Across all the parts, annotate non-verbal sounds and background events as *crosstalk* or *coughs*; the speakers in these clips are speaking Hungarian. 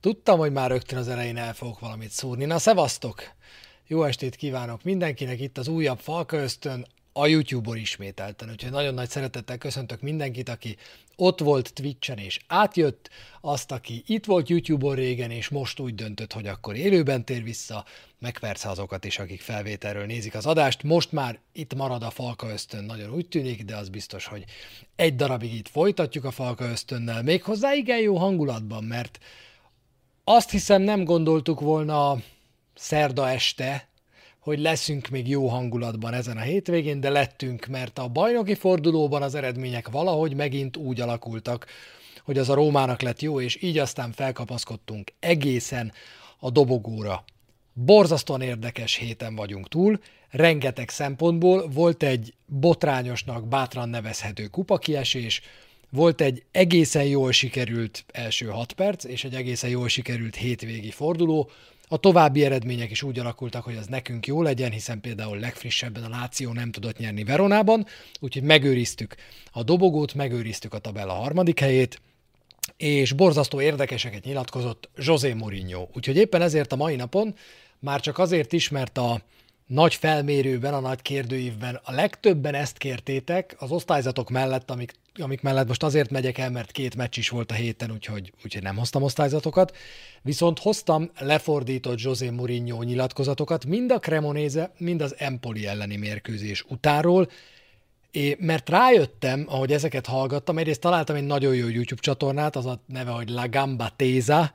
Tudtam, hogy már rögtön az elején el fogok valamit szúrni. Na, szevasztok! Jó estét kívánok mindenkinek, itt az újabb Falka Ösztön, a YouTube-on ismételten. Úgyhogy nagyon nagy szeretettel köszöntök mindenkit, aki ott volt Twitch-en és átjött, azt, aki itt volt YouTube-on régen, és most úgy döntött, hogy akkor élőben tér vissza, meg persze azokat is, akik felvételről nézik az adást. Most már itt marad a Falka Ösztön, nagyon úgy tűnik, de az biztos, hogy egy darabig itt folytatjuk a Falka Ösztönnel, méghozzá igen jó hangulatban, mert azt hiszem nem gondoltuk volna szerda este, hogy leszünk még jó hangulatban ezen a hétvégén, de lettünk, mert a bajnoki fordulóban az eredmények valahogy megint úgy alakultak, hogy az a Rómának lett jó, és így aztán felkapaszkodtunk egészen a dobogóra. Borzasztóan érdekes héten vagyunk túl, rengeteg szempontból volt egy botrányosnak bátran nevezhető kupakiesés, volt egy egészen jól sikerült első hat perc, és egy egészen jól sikerült hétvégi forduló. A további eredmények is úgy alakultak, hogy az nekünk jó legyen, hiszen például legfrissebben a Láció nem tudott nyerni Veronában, úgyhogy megőriztük a dobogót, megőriztük a tabella harmadik helyét, és borzasztó érdekeseket nyilatkozott José Mourinho. Úgyhogy éppen ezért a mai napon már csak azért is, mert a nagy felmérőben, a nagy kérdőívben a legtöbben ezt kértétek az osztályzatok mellett, amik, amik mellett most azért megyek el, mert két meccs is volt a héten, úgyhogy, úgyhogy nem hoztam osztályzatokat. Viszont hoztam lefordított José Mourinho nyilatkozatokat mind a Cremonese, mind az Empoli elleni mérkőzés utáról, É, mert rájöttem, ahogy ezeket hallgattam, egyrészt találtam egy nagyon jó YouTube csatornát, az a neve, hogy La Gamba Téza,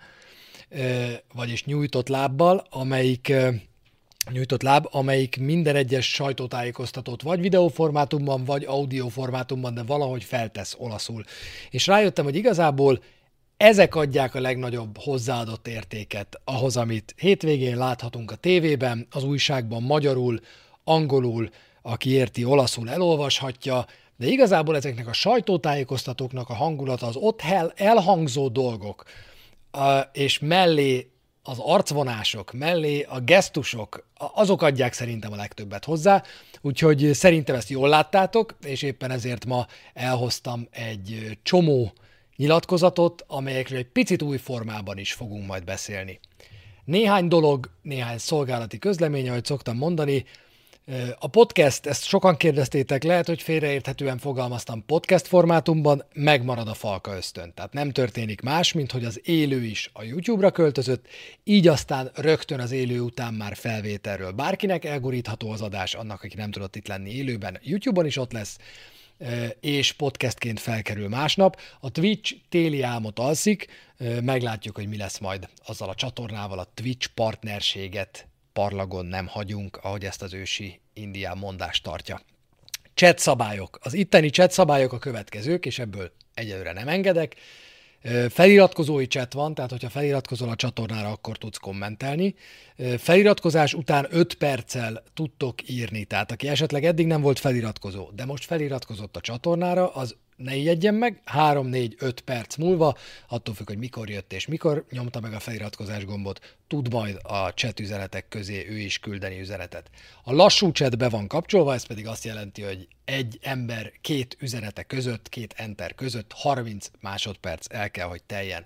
vagyis nyújtott lábbal, amelyik nyújtott láb, amelyik minden egyes sajtótájékoztatót vagy videóformátumban, vagy audioformátumban, de valahogy feltesz olaszul. És rájöttem, hogy igazából ezek adják a legnagyobb hozzáadott értéket ahhoz, amit hétvégén láthatunk a tévében, az újságban magyarul, angolul, aki érti olaszul elolvashatja, de igazából ezeknek a sajtótájékoztatóknak a hangulata az ott elhangzó dolgok, és mellé az arcvonások mellé a gesztusok, azok adják szerintem a legtöbbet hozzá, úgyhogy szerintem ezt jól láttátok, és éppen ezért ma elhoztam egy csomó nyilatkozatot, amelyekről egy picit új formában is fogunk majd beszélni. Néhány dolog, néhány szolgálati közlemény, ahogy szoktam mondani, a podcast, ezt sokan kérdeztétek, lehet, hogy félreérthetően fogalmaztam podcast formátumban, megmarad a falka ösztön. Tehát nem történik más, mint hogy az élő is a YouTube-ra költözött, így aztán rögtön az élő után már felvételről. Bárkinek elgurítható az adás, annak, aki nem tudott itt lenni élőben, YouTube-on is ott lesz, és podcastként felkerül másnap. A Twitch téli álmot alszik, meglátjuk, hogy mi lesz majd azzal a csatornával, a Twitch partnerséget parlagon nem hagyunk, ahogy ezt az ősi indián mondást tartja. Chat szabályok. Az itteni chat szabályok a következők, és ebből egyelőre nem engedek. Feliratkozói chat van, tehát hogyha feliratkozol a csatornára, akkor tudsz kommentelni. Feliratkozás után 5 perccel tudtok írni, tehát aki esetleg eddig nem volt feliratkozó, de most feliratkozott a csatornára, az ne ijedjen meg, 3-4-5 perc múlva, attól függ, hogy mikor jött és mikor nyomta meg a feliratkozás gombot, tud majd a chat üzenetek közé ő is küldeni üzenetet. A lassú chat be van kapcsolva, ez pedig azt jelenti, hogy egy ember két üzenete között, két enter között 30 másodperc el kell, hogy teljen.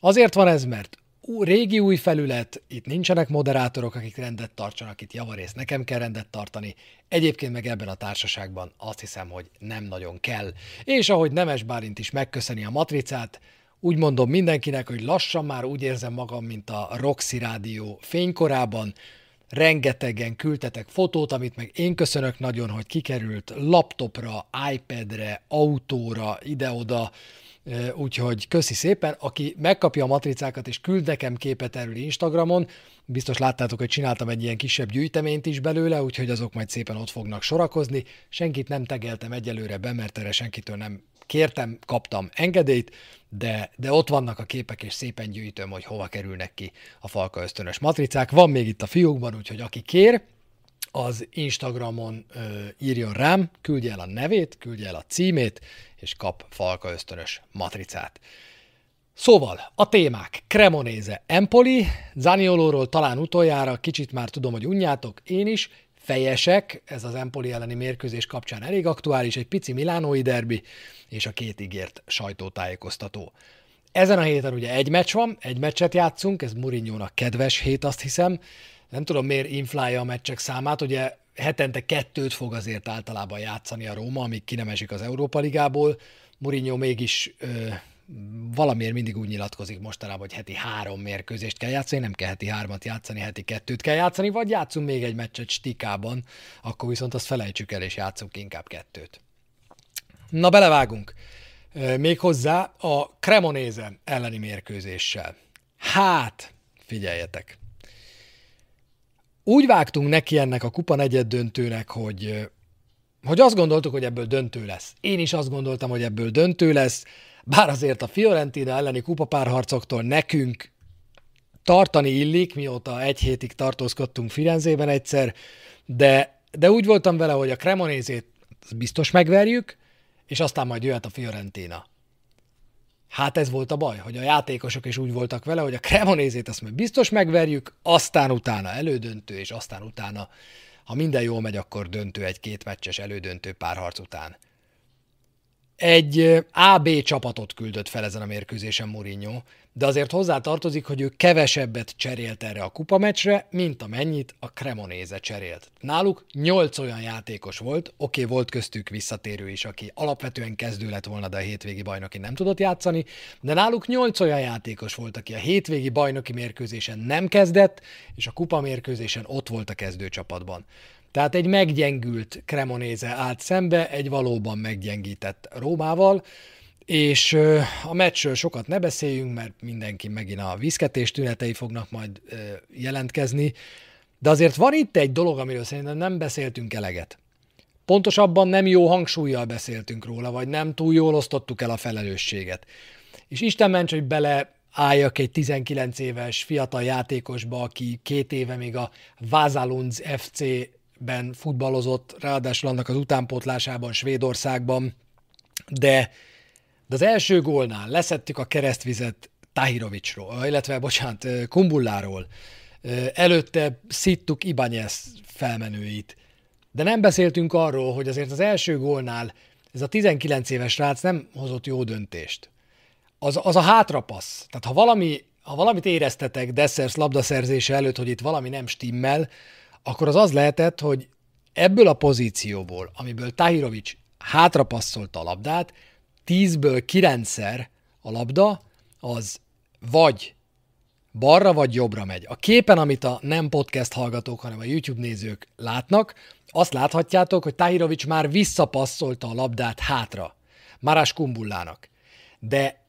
Azért van ez, mert régi új felület, itt nincsenek moderátorok, akik rendet tartsanak, itt javarészt nekem kell rendet tartani, egyébként meg ebben a társaságban azt hiszem, hogy nem nagyon kell. És ahogy Nemes Bálint is megköszöni a matricát, úgy mondom mindenkinek, hogy lassan már úgy érzem magam, mint a Roxy Rádió fénykorában, rengetegen küldtetek fotót, amit meg én köszönök nagyon, hogy kikerült laptopra, iPadre, autóra, ide-oda, Úgyhogy köszi szépen, aki megkapja a matricákat és küld nekem képet erről Instagramon, biztos láttátok, hogy csináltam egy ilyen kisebb gyűjteményt is belőle, úgyhogy azok majd szépen ott fognak sorakozni. Senkit nem tegeltem egyelőre be, mert erre senkitől nem kértem, kaptam engedélyt, de, de ott vannak a képek, és szépen gyűjtöm, hogy hova kerülnek ki a falka ösztönös matricák. Van még itt a fiókban, úgyhogy aki kér, az Instagramon ö, írjon rám, küldje el a nevét, küldje el a címét, és kap falka ösztönös matricát. Szóval, a témák. Cremonese, Empoli, Zaniolóról talán utoljára, kicsit már tudom, hogy unjátok, én is, fejesek, ez az Empoli elleni mérkőzés kapcsán elég aktuális, egy pici milánói derbi, és a két ígért sajtótájékoztató. Ezen a héten ugye egy meccs van, egy meccset játszunk, ez Murinyónak kedves hét, azt hiszem. Nem tudom, miért inflálja a meccsek számát, ugye hetente kettőt fog azért általában játszani a Róma, amíg ki nem esik az Európa Ligából. Mourinho mégis ö, valamiért mindig úgy nyilatkozik mostanában, hogy heti három mérkőzést kell játszani, nem kell heti hármat játszani, heti kettőt kell játszani, vagy játszunk még egy meccset stikában, akkor viszont azt felejtsük el, és játszunk inkább kettőt. Na, belevágunk. Még hozzá a Cremonéze elleni mérkőzéssel. Hát, figyeljetek. Úgy vágtunk neki ennek a kupa negyed döntőnek, hogy, hogy azt gondoltuk, hogy ebből döntő lesz. Én is azt gondoltam, hogy ebből döntő lesz, bár azért a Fiorentina elleni kupapárharcoktól nekünk tartani illik, mióta egy hétig tartózkodtunk Firenzében egyszer, de, de úgy voltam vele, hogy a Cremonézét biztos megverjük, és aztán majd jöhet a Fiorentina. Hát ez volt a baj, hogy a játékosok is úgy voltak vele, hogy a Cremonézét azt majd biztos megverjük, aztán utána elődöntő, és aztán utána, ha minden jól megy, akkor döntő egy két meccses elődöntő párharc után. Egy AB csapatot küldött fel ezen a mérkőzésen Mourinho, de azért hozzá tartozik, hogy ő kevesebbet cserélt erre a kupameccsre, mint amennyit a Cremonéze cserélt. Náluk nyolc olyan játékos volt, oké, okay, volt köztük visszatérő is, aki alapvetően kezdő lett volna, de a hétvégi bajnoki nem tudott játszani, de náluk nyolc olyan játékos volt, aki a hétvégi bajnoki mérkőzésen nem kezdett, és a kupa mérkőzésen ott volt a kezdőcsapatban. Tehát egy meggyengült Cremonéze állt szembe egy valóban meggyengített Rómával, és a meccsről sokat ne beszéljünk, mert mindenki megint a viszketés tünetei fognak majd jelentkezni, de azért van itt egy dolog, amiről szerintem nem beszéltünk eleget. Pontosabban nem jó hangsúlyjal beszéltünk róla, vagy nem túl jól osztottuk el a felelősséget. És Isten ments, hogy bele álljak egy 19 éves fiatal játékosba, aki két éve még a Vázalunz FC-ben futballozott, ráadásul annak az utánpótlásában Svédországban, de de az első gólnál leszettük a keresztvizet Tahirovicsról, illetve, bocsánat, Kumbulláról. Előtte szittuk Ibányez felmenőit. De nem beszéltünk arról, hogy azért az első gólnál ez a 19 éves rác nem hozott jó döntést. Az, az a hátrapassz. Tehát ha, valami, ha valamit éreztetek Dessers labdaszerzése előtt, hogy itt valami nem stimmel, akkor az az lehetett, hogy ebből a pozícióból, amiből Tahirovics hátrapasszolta a labdát, tízből kilencszer a labda az vagy balra vagy jobbra megy. A képen, amit a nem podcast hallgatók, hanem a YouTube nézők látnak, azt láthatjátok, hogy Tahirovics már visszapasszolta a labdát hátra. Marás Kumbullának. De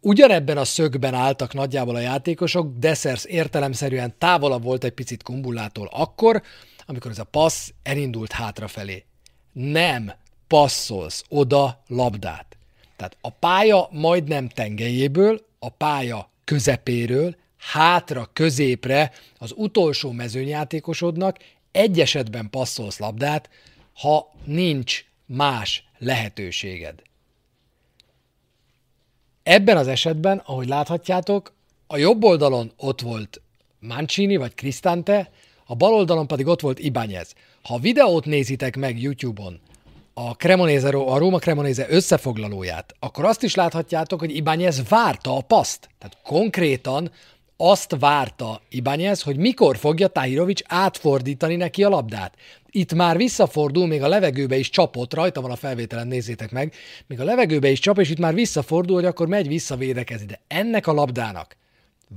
ugyanebben a szögben álltak nagyjából a játékosok, Dessers értelemszerűen távolabb volt egy picit Kumbullától akkor, amikor ez a passz elindult hátrafelé. Nem passzolsz oda labdát. Tehát a pálya majdnem tengelyéből, a pálya közepéről, hátra, középre az utolsó mezőnyjátékosodnak egy esetben passzolsz labdát, ha nincs más lehetőséged. Ebben az esetben, ahogy láthatjátok, a jobb oldalon ott volt Mancini vagy Cristante, a bal oldalon pedig ott volt Ibányez. Ha a videót nézitek meg YouTube-on, a, Cremonese, a Róma Cremonese összefoglalóját, akkor azt is láthatjátok, hogy Ibányez várta a paszt. Tehát konkrétan azt várta Ibányez, hogy mikor fogja Tahirovics átfordítani neki a labdát. Itt már visszafordul, még a levegőbe is csapott, rajta van a felvételen, nézzétek meg, még a levegőbe is csap, és itt már visszafordul, hogy akkor megy visszavédekezni. De ennek a labdának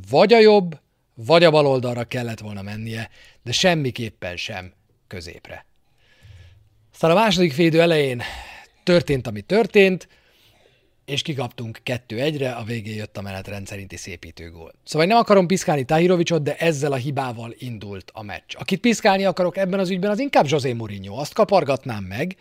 vagy a jobb, vagy a bal oldalra kellett volna mennie, de semmiképpen sem középre. Aztán a második védő elején történt, ami történt, és kikaptunk kettő egyre, a végén jött a menetrend szerinti szépítő gól. Szóval nem akarom piszkálni Tahirovicsot, de ezzel a hibával indult a meccs. Akit piszkálni akarok ebben az ügyben, az inkább José Mourinho. Azt kapargatnám meg,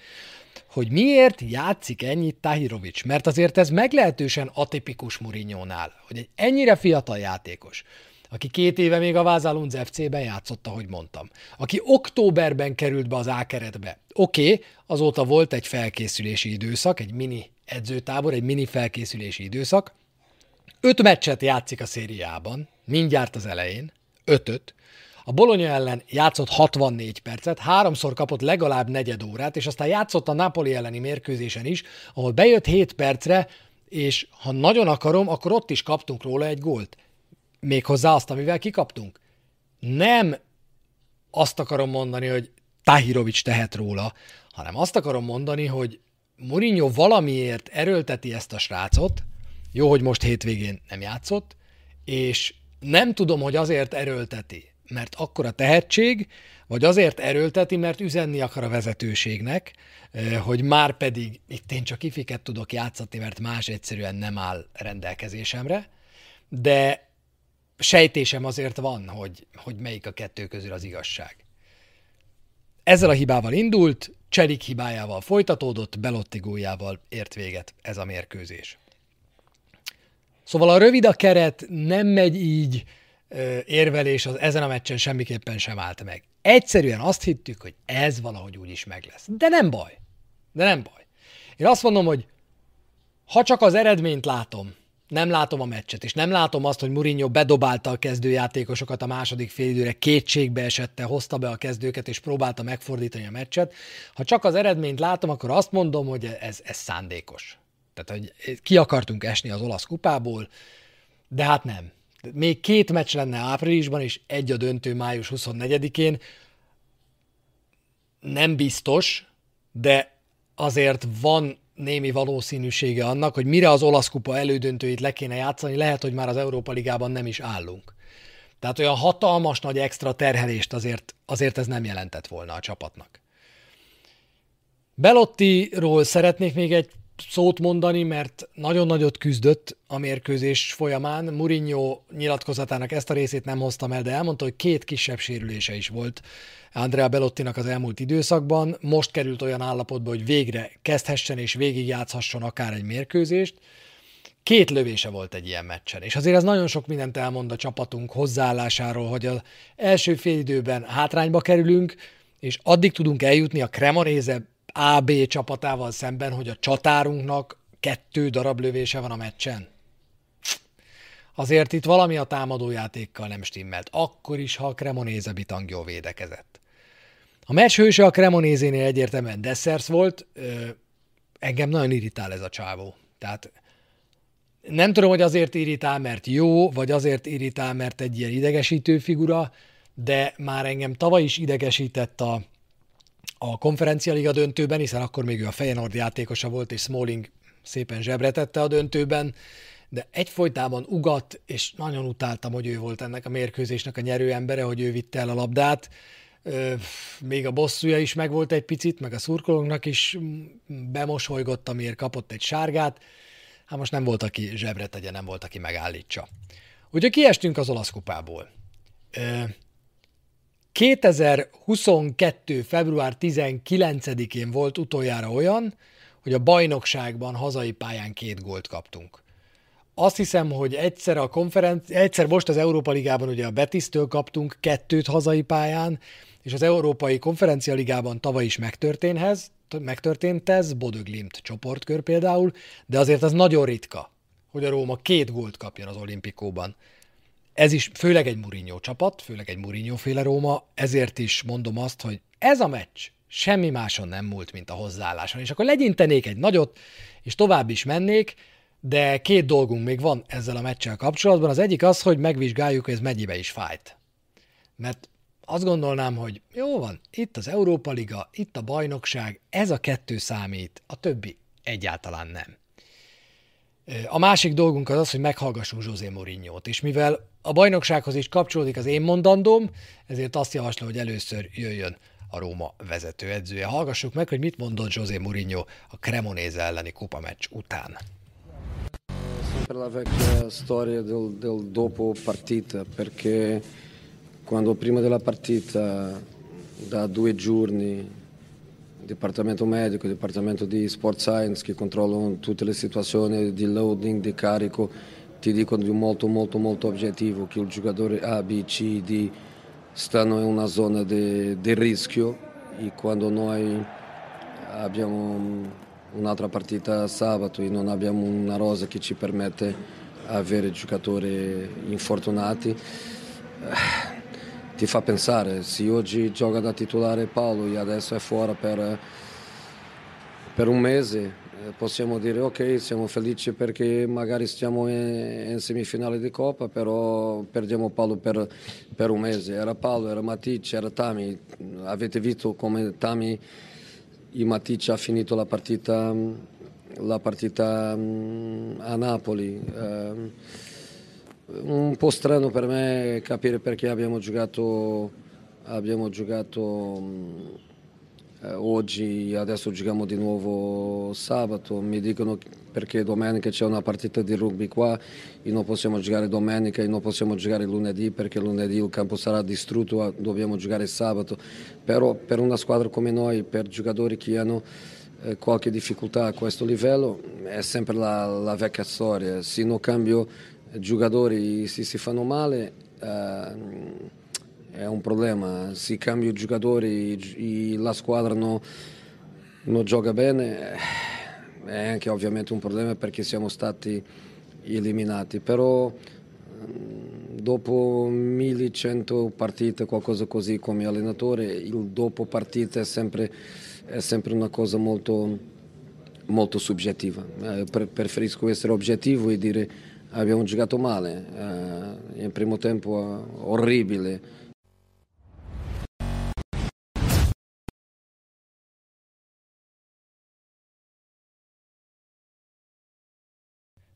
hogy miért játszik ennyit Tahirovics, mert azért ez meglehetősen atipikus Mourinho-nál, hogy egy ennyire fiatal játékos, aki két éve még a Vázalunz FC-ben játszott, ahogy mondtam. Aki októberben került be az A-keretbe. Oké, okay, azóta volt egy felkészülési időszak, egy mini edzőtábor, egy mini felkészülési időszak. Öt meccset játszik a szériában, mindjárt az elején, ötöt. A Bologna ellen játszott 64 percet, háromszor kapott legalább negyed órát, és aztán játszott a Napoli elleni mérkőzésen is, ahol bejött 7 percre, és ha nagyon akarom, akkor ott is kaptunk róla egy gólt. Méghozzá azt, amivel kikaptunk. Nem azt akarom mondani, hogy Tahirovics tehet róla, hanem azt akarom mondani, hogy Mourinho valamiért erőlteti ezt a srácot, jó, hogy most hétvégén nem játszott, és nem tudom, hogy azért erőlteti, mert akkor a tehetség, vagy azért erőlteti, mert üzenni akar a vezetőségnek, hogy már pedig itt én csak ifiket tudok játszatni, mert más egyszerűen nem áll rendelkezésemre, de sejtésem azért van, hogy, hogy melyik a kettő közül az igazság. Ezzel a hibával indult, Cserik hibájával folytatódott, Belotti góljával ért véget ez a mérkőzés. Szóval a rövid a keret, nem megy így, érvelés az ezen a meccsen semmiképpen sem állt meg. Egyszerűen azt hittük, hogy ez valahogy úgy is meg lesz. De nem baj. De nem baj. Én azt mondom, hogy ha csak az eredményt látom, nem látom a meccset, és nem látom azt, hogy Mourinho bedobálta a kezdőjátékosokat a második félidőre, kétségbe esette, hozta be a kezdőket, és próbálta megfordítani a meccset. Ha csak az eredményt látom, akkor azt mondom, hogy ez, ez szándékos. Tehát, hogy ki akartunk esni az olasz kupából, de hát nem. Még két meccs lenne áprilisban, és egy a döntő május 24-én. Nem biztos, de azért van némi valószínűsége annak, hogy mire az olasz kupa elődöntőit le kéne játszani, lehet, hogy már az Európa Ligában nem is állunk. Tehát olyan hatalmas nagy extra terhelést azért, azért ez nem jelentett volna a csapatnak. Belottiról szeretnék még egy szót mondani, mert nagyon nagyot küzdött a mérkőzés folyamán. Mourinho nyilatkozatának ezt a részét nem hoztam el, de elmondta, hogy két kisebb sérülése is volt Andrea Belottinak az elmúlt időszakban. Most került olyan állapotba, hogy végre kezdhessen és végigjátszhasson akár egy mérkőzést. Két lövése volt egy ilyen meccsen, és azért ez nagyon sok mindent elmond a csapatunk hozzáállásáról, hogy az első fél időben hátrányba kerülünk, és addig tudunk eljutni a Cremonese AB csapatával szemben, hogy a csatárunknak kettő darab lövése van a meccsen? Azért itt valami a támadójátékkal nem stimmelt, akkor is, ha a Cremonéze bitang jól védekezett. A meccs hőse a Cremonézénél egyértelműen Dessers volt, engem nagyon irritál ez a csávó. Tehát nem tudom, hogy azért irritál, mert jó, vagy azért irritál, mert egy ilyen idegesítő figura, de már engem tavaly is idegesített a, a konferencialiga döntőben, hiszen akkor még ő a Feyenoord játékosa volt, és Smalling szépen zsebretette a döntőben, de egyfolytában ugat, és nagyon utáltam, hogy ő volt ennek a mérkőzésnek a nyerő embere, hogy ő vitte el a labdát. Még a bosszúja is megvolt egy picit, meg a szurkolóknak is bemosolygott, amiért kapott egy sárgát. Hát most nem volt, aki zsebre tegye, nem volt, aki megállítsa. Úgyhogy kiestünk az olasz kupából. 2022. február 19-én volt utoljára olyan, hogy a bajnokságban hazai pályán két gólt kaptunk. Azt hiszem, hogy egyszer a konferenci, egyszer most az Európa Ligában ugye a Betisztől kaptunk kettőt hazai pályán, és az Európai Konferencia Ligában tavaly is megtörténhez, megtörtént ez, Bodöglimt csoportkör például, de azért az nagyon ritka, hogy a Róma két gólt kapjon az olimpikóban. Ez is főleg egy Mourinho csapat, főleg egy Mourinho féle Róma, ezért is mondom azt, hogy ez a meccs semmi máson nem múlt, mint a hozzáálláson. És akkor legyintenék egy nagyot, és tovább is mennék, de két dolgunk még van ezzel a meccsel kapcsolatban. Az egyik az, hogy megvizsgáljuk, hogy ez mennyibe is fájt. Mert azt gondolnám, hogy jó van, itt az Európa Liga, itt a bajnokság, ez a kettő számít, a többi egyáltalán nem. A másik dolgunk az az, hogy meghallgassunk José Mourinho-t, és mivel a bajnoksághoz is kapcsolódik az én mondandóm, ezért azt javaslom, hogy először jöjjön a Róma vezetőedzője. Hallgassuk meg, hogy mit mondott José Mourinho a Cremonese elleni kupa meccs után. Sempre la vecchia storia del, del dopo partita, perché quando prima della partita, da due giorni, Dipartimento Medico, Dipartimento di Sport Science che controllano tutte le situazioni di loading, di carico, ti dicono di molto molto molto obiettivo che il giocatore A, B, C, D stanno in una zona di rischio. E quando noi abbiamo un'altra partita sabato e non abbiamo una rosa che ci permette di avere giocatori infortunati ti fa pensare se oggi gioca da titolare Paolo e adesso è fuori per, per un mese possiamo dire ok, siamo felici perché magari stiamo in, in semifinale di Coppa, però perdiamo Paolo per, per, un mese. Era Paolo, era Matic, era Tami. Avete visto come Tami, e Matic ha finito la partita, la partita mm, a Napoli. Un po' strano per me capire perché abbiamo giocato, abbiamo giocato eh, oggi, adesso giochiamo di nuovo sabato, mi dicono perché domenica c'è una partita di rugby qua e non possiamo giocare domenica e non possiamo giocare lunedì perché lunedì il campo sarà distrutto, dobbiamo giocare sabato, però per una squadra come noi, per giocatori che hanno eh, qualche difficoltà a questo livello, è sempre la, la vecchia storia, se non cambio giocatori se si fanno male eh, è un problema, se cambio giocatori e la squadra non, non gioca bene è anche ovviamente un problema perché siamo stati eliminati, però mm, dopo 1100 partite, qualcosa così come allenatore, il dopo partita è sempre, è sempre una cosa molto, molto soggettiva. Eh, preferisco essere oggettivo e dire abbiamo giocato male, eh, in primo tempo orribile.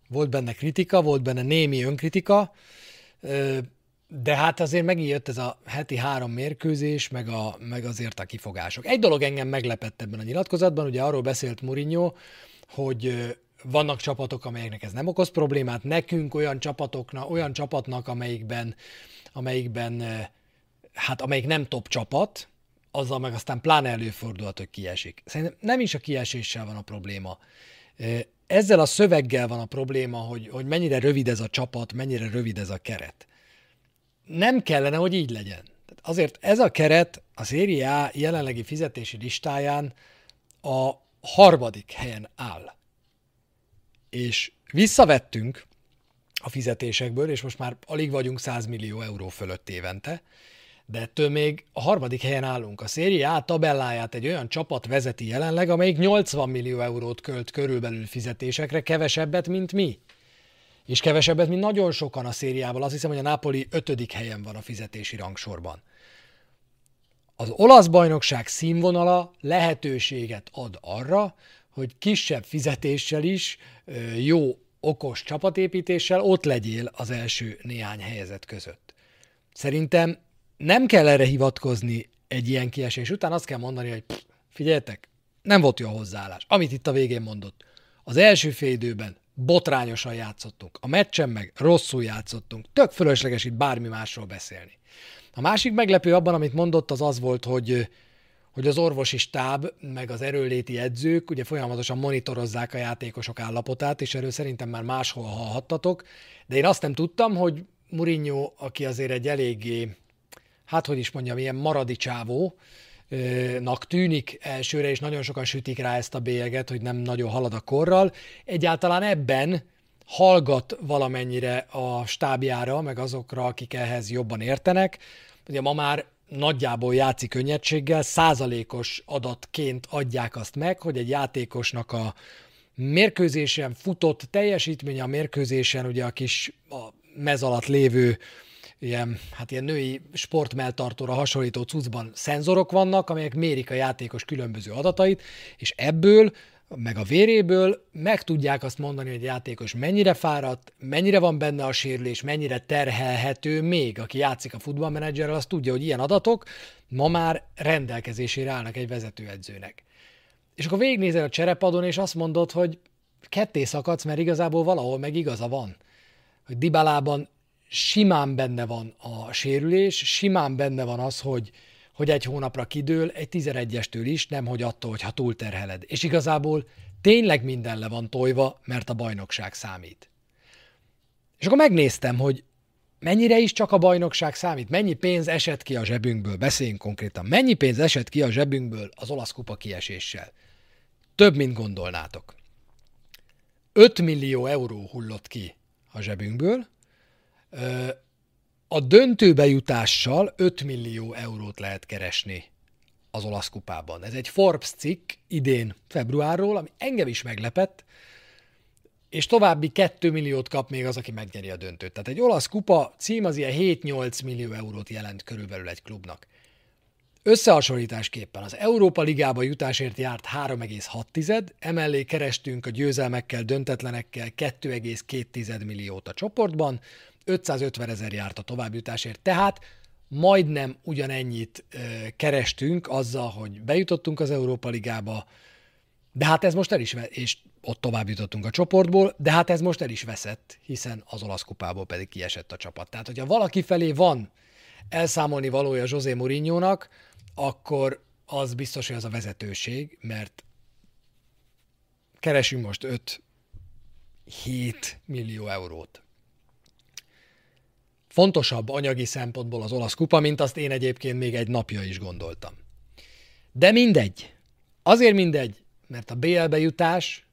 Volt benne kritika, volt benne némi önkritika, de hát azért megint jött ez a heti három mérkőzés, meg, a, meg azért a kifogások. Egy dolog engem meglepett ebben a nyilatkozatban, ugye arról beszélt Mourinho, hogy vannak csapatok, amelyeknek ez nem okoz problémát, nekünk olyan csapatoknak, olyan csapatnak, amelyikben, amelyikben hát amelyik nem top csapat, azzal meg aztán pláne előfordulhat, hogy kiesik. Szerintem nem is a kieséssel van a probléma. Ezzel a szöveggel van a probléma, hogy, hogy mennyire rövid ez a csapat, mennyire rövid ez a keret. Nem kellene, hogy így legyen. Azért ez a keret a Serie A jelenlegi fizetési listáján a harmadik helyen áll és visszavettünk a fizetésekből, és most már alig vagyunk 100 millió euró fölött évente, de ettől még a harmadik helyen állunk. A Serie A tabelláját egy olyan csapat vezeti jelenleg, amelyik 80 millió eurót költ körülbelül fizetésekre, kevesebbet, mint mi. És kevesebbet, mint nagyon sokan a szériával. Azt hiszem, hogy a Napoli ötödik helyen van a fizetési rangsorban. Az olasz bajnokság színvonala lehetőséget ad arra, hogy kisebb fizetéssel is, jó, okos csapatépítéssel ott legyél az első néhány helyezet között. Szerintem nem kell erre hivatkozni egy ilyen kiesés után, azt kell mondani, hogy pff, figyeljetek, nem volt jó a hozzáállás. Amit itt a végén mondott. Az első félidőben botrányosan játszottunk, a meccsen meg rosszul játszottunk, tök fölösleges itt bármi másról beszélni. A másik meglepő abban, amit mondott, az az volt, hogy hogy az orvosi stáb, meg az erőléti edzők ugye folyamatosan monitorozzák a játékosok állapotát, és erről szerintem már máshol hallhattatok, de én azt nem tudtam, hogy Mourinho, aki azért egy eléggé, hát hogy is mondjam, ilyen maradi nak tűnik elsőre, és nagyon sokan sütik rá ezt a bélyeget, hogy nem nagyon halad a korral. Egyáltalán ebben hallgat valamennyire a stábjára, meg azokra, akik ehhez jobban értenek. Ugye ma már nagyjából játszik könnyedséggel, százalékos adatként adják azt meg, hogy egy játékosnak a mérkőzésen futott teljesítménye a mérkőzésen, ugye a kis a mez alatt lévő ilyen, hát ilyen női sportmeltartóra hasonlító cuccban szenzorok vannak, amelyek mérik a játékos különböző adatait, és ebből meg a véréből meg tudják azt mondani, hogy a játékos mennyire fáradt, mennyire van benne a sérülés, mennyire terhelhető még, aki játszik a futballmenedzserrel, az tudja, hogy ilyen adatok ma már rendelkezésére állnak egy vezetőedzőnek. És akkor végignézel a cserepadon, és azt mondod, hogy ketté szakadsz, mert igazából valahol meg igaza van. Hogy Dibalában simán benne van a sérülés, simán benne van az, hogy hogy egy hónapra kidől, egy 11-estől is, nem hogy attól, hogyha túlterheled. És igazából tényleg minden le van tojva, mert a bajnokság számít. És akkor megnéztem, hogy mennyire is csak a bajnokság számít, mennyi pénz esett ki a zsebünkből, beszéljünk konkrétan, mennyi pénz esett ki a zsebünkből az olasz kupa kieséssel. Több, mint gondolnátok. 5 millió euró hullott ki a zsebünkből, a döntőbe jutással 5 millió eurót lehet keresni az olasz kupában. Ez egy Forbes cikk idén februárról, ami engem is meglepett, és további 2 milliót kap még az, aki megnyeri a döntőt. Tehát egy olasz kupa cím az ilyen 7-8 millió eurót jelent körülbelül egy klubnak. Összehasonlításképpen az Európa Ligába jutásért járt 3,6, emellé kerestünk a győzelmekkel, döntetlenekkel 2,2 milliót a csoportban, 550 ezer járt a továbbjutásért, tehát majdnem ugyanennyit kerestünk azzal, hogy bejutottunk az Európa Ligába, de hát ez most el is, és ott tovább jutottunk a csoportból, de hát ez most el is veszett, hiszen az olasz kupából pedig kiesett a csapat. Tehát, hogyha valaki felé van elszámolni valója José Mourinho-nak, akkor az biztos, hogy az a vezetőség, mert keresünk most 5-7 millió eurót. Fontosabb anyagi szempontból az olasz kupa, mint azt én egyébként még egy napja is gondoltam. De mindegy. Azért mindegy, mert a BL-be jutás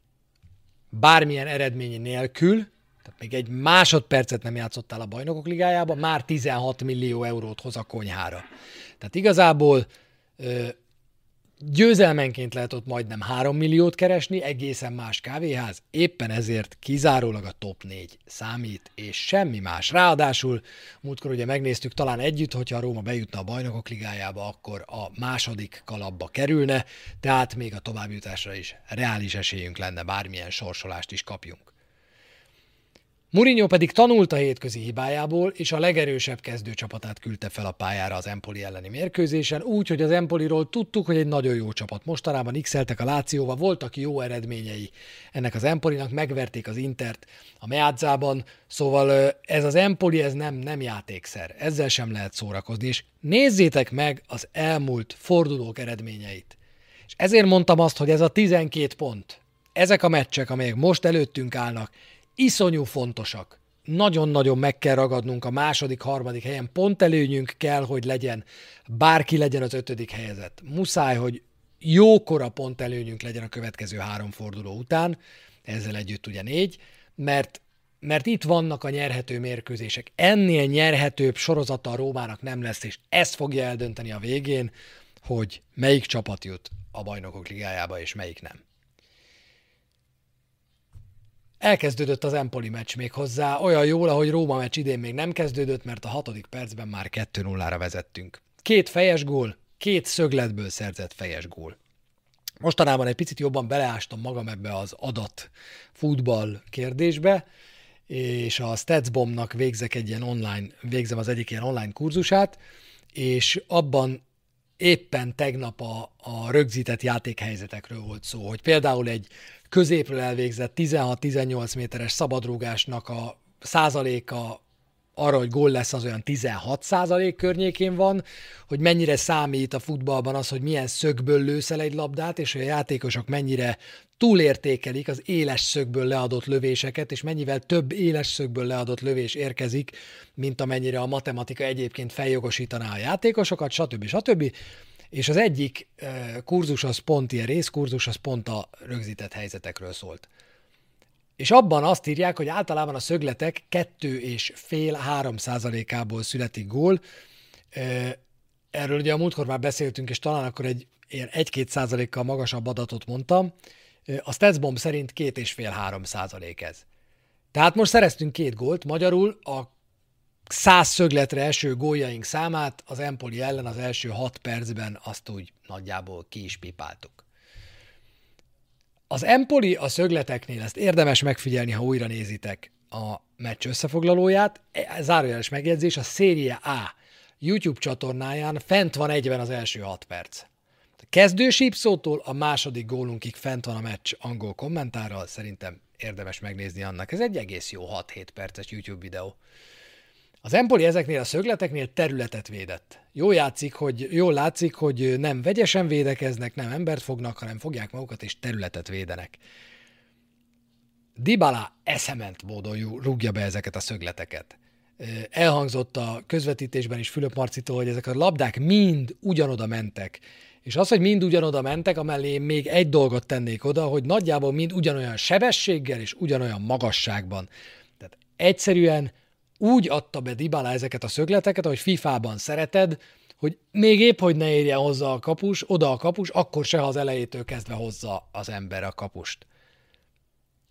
bármilyen eredmény nélkül, tehát még egy másodpercet nem játszottál a bajnokok ligájában, már 16 millió eurót hoz a konyhára. Tehát igazából győzelmenként lehet ott majdnem 3 milliót keresni, egészen más kávéház, éppen ezért kizárólag a top 4 számít, és semmi más. Ráadásul múltkor ugye megnéztük talán együtt, hogyha a Róma bejutna a bajnokok ligájába, akkor a második kalapba kerülne, tehát még a továbbjutásra is reális esélyünk lenne, bármilyen sorsolást is kapjunk. Mourinho pedig tanult a hétközi hibájából, és a legerősebb kezdőcsapatát küldte fel a pályára az Empoli elleni mérkőzésen, úgy, hogy az Empoliról tudtuk, hogy egy nagyon jó csapat. Mostanában x a Lációval, voltak jó eredményei ennek az Empolinak, megverték az Intert a Meádzában, szóval ez az Empoli, ez nem, nem játékszer, ezzel sem lehet szórakozni, és nézzétek meg az elmúlt fordulók eredményeit. És ezért mondtam azt, hogy ez a 12 pont, ezek a meccsek, amelyek most előttünk állnak, iszonyú fontosak. Nagyon-nagyon meg kell ragadnunk a második, harmadik helyen. Pont előnyünk kell, hogy legyen. Bárki legyen az ötödik helyezett. Muszáj, hogy jókora pont előnyünk legyen a következő három forduló után, ezzel együtt ugye négy, mert mert itt vannak a nyerhető mérkőzések. Ennél nyerhetőbb sorozata a Rómának nem lesz, és ez fogja eldönteni a végén, hogy melyik csapat jut a bajnokok ligájába, és melyik nem. Elkezdődött az Empoli meccs még hozzá, olyan jól, ahogy Róma meccs idén még nem kezdődött, mert a hatodik percben már 2-0-ra vezettünk. Két fejes gól, két szögletből szerzett fejes gól. Mostanában egy picit jobban beleástam magam ebbe az adat futball kérdésbe, és a Statsbombnak végzek egy ilyen online, végzem az egyik ilyen online kurzusát, és abban éppen tegnap a, a rögzített játékhelyzetekről volt szó, hogy például egy középről elvégzett 16-18 méteres szabadrúgásnak a százaléka arra, hogy gól lesz, az olyan 16 százalék környékén van, hogy mennyire számít a futballban az, hogy milyen szögből lősz egy labdát, és hogy a játékosok mennyire túlértékelik az éles szögből leadott lövéseket, és mennyivel több éles szögből leadott lövés érkezik, mint amennyire a matematika egyébként feljogosítaná a játékosokat, stb. stb. És az egyik kurzus az pont ilyen részkurzus, az pont a rögzített helyzetekről szólt. És abban azt írják, hogy általában a szögletek 2 és fél 3 százalékából születik gól. Erről ugye a múltkor már beszéltünk, és talán akkor egy ilyen 1-2 százalékkal magasabb adatot mondtam. A Statsbomb szerint két és fél 3 százalék ez. Tehát most szereztünk két gólt, magyarul a száz szögletre eső góljaink számát az Empoli ellen az első hat percben azt úgy nagyjából ki is pipáltuk. Az Empoli a szögleteknél, ezt érdemes megfigyelni, ha újra nézitek a meccs összefoglalóját, e, zárójeles megjegyzés, a Serie A YouTube csatornáján fent van egyben az első hat perc. A kezdő sípszótól a második gólunkig fent van a meccs angol kommentárral, szerintem érdemes megnézni annak. Ez egy egész jó 6-7 perces YouTube videó. Az Empoli ezeknél a szögleteknél területet védett. Jól játszik, hogy, jól látszik, hogy nem vegyesen védekeznek, nem embert fognak, hanem fogják magukat és területet védenek. Dybala eszement módon rúgja be ezeket a szögleteket. Elhangzott a közvetítésben is Fülöp Marcitól, hogy ezek a labdák mind ugyanoda mentek. És az, hogy mind ugyanoda mentek, amellé még egy dolgot tennék oda, hogy nagyjából mind ugyanolyan sebességgel és ugyanolyan magasságban. Tehát egyszerűen úgy adta be Dybala ezeket a szögleteket, hogy FIFA-ban szereted, hogy még épp, hogy ne érjen hozzá a kapus, oda a kapus, akkor se, ha az elejétől kezdve hozza az ember a kapust.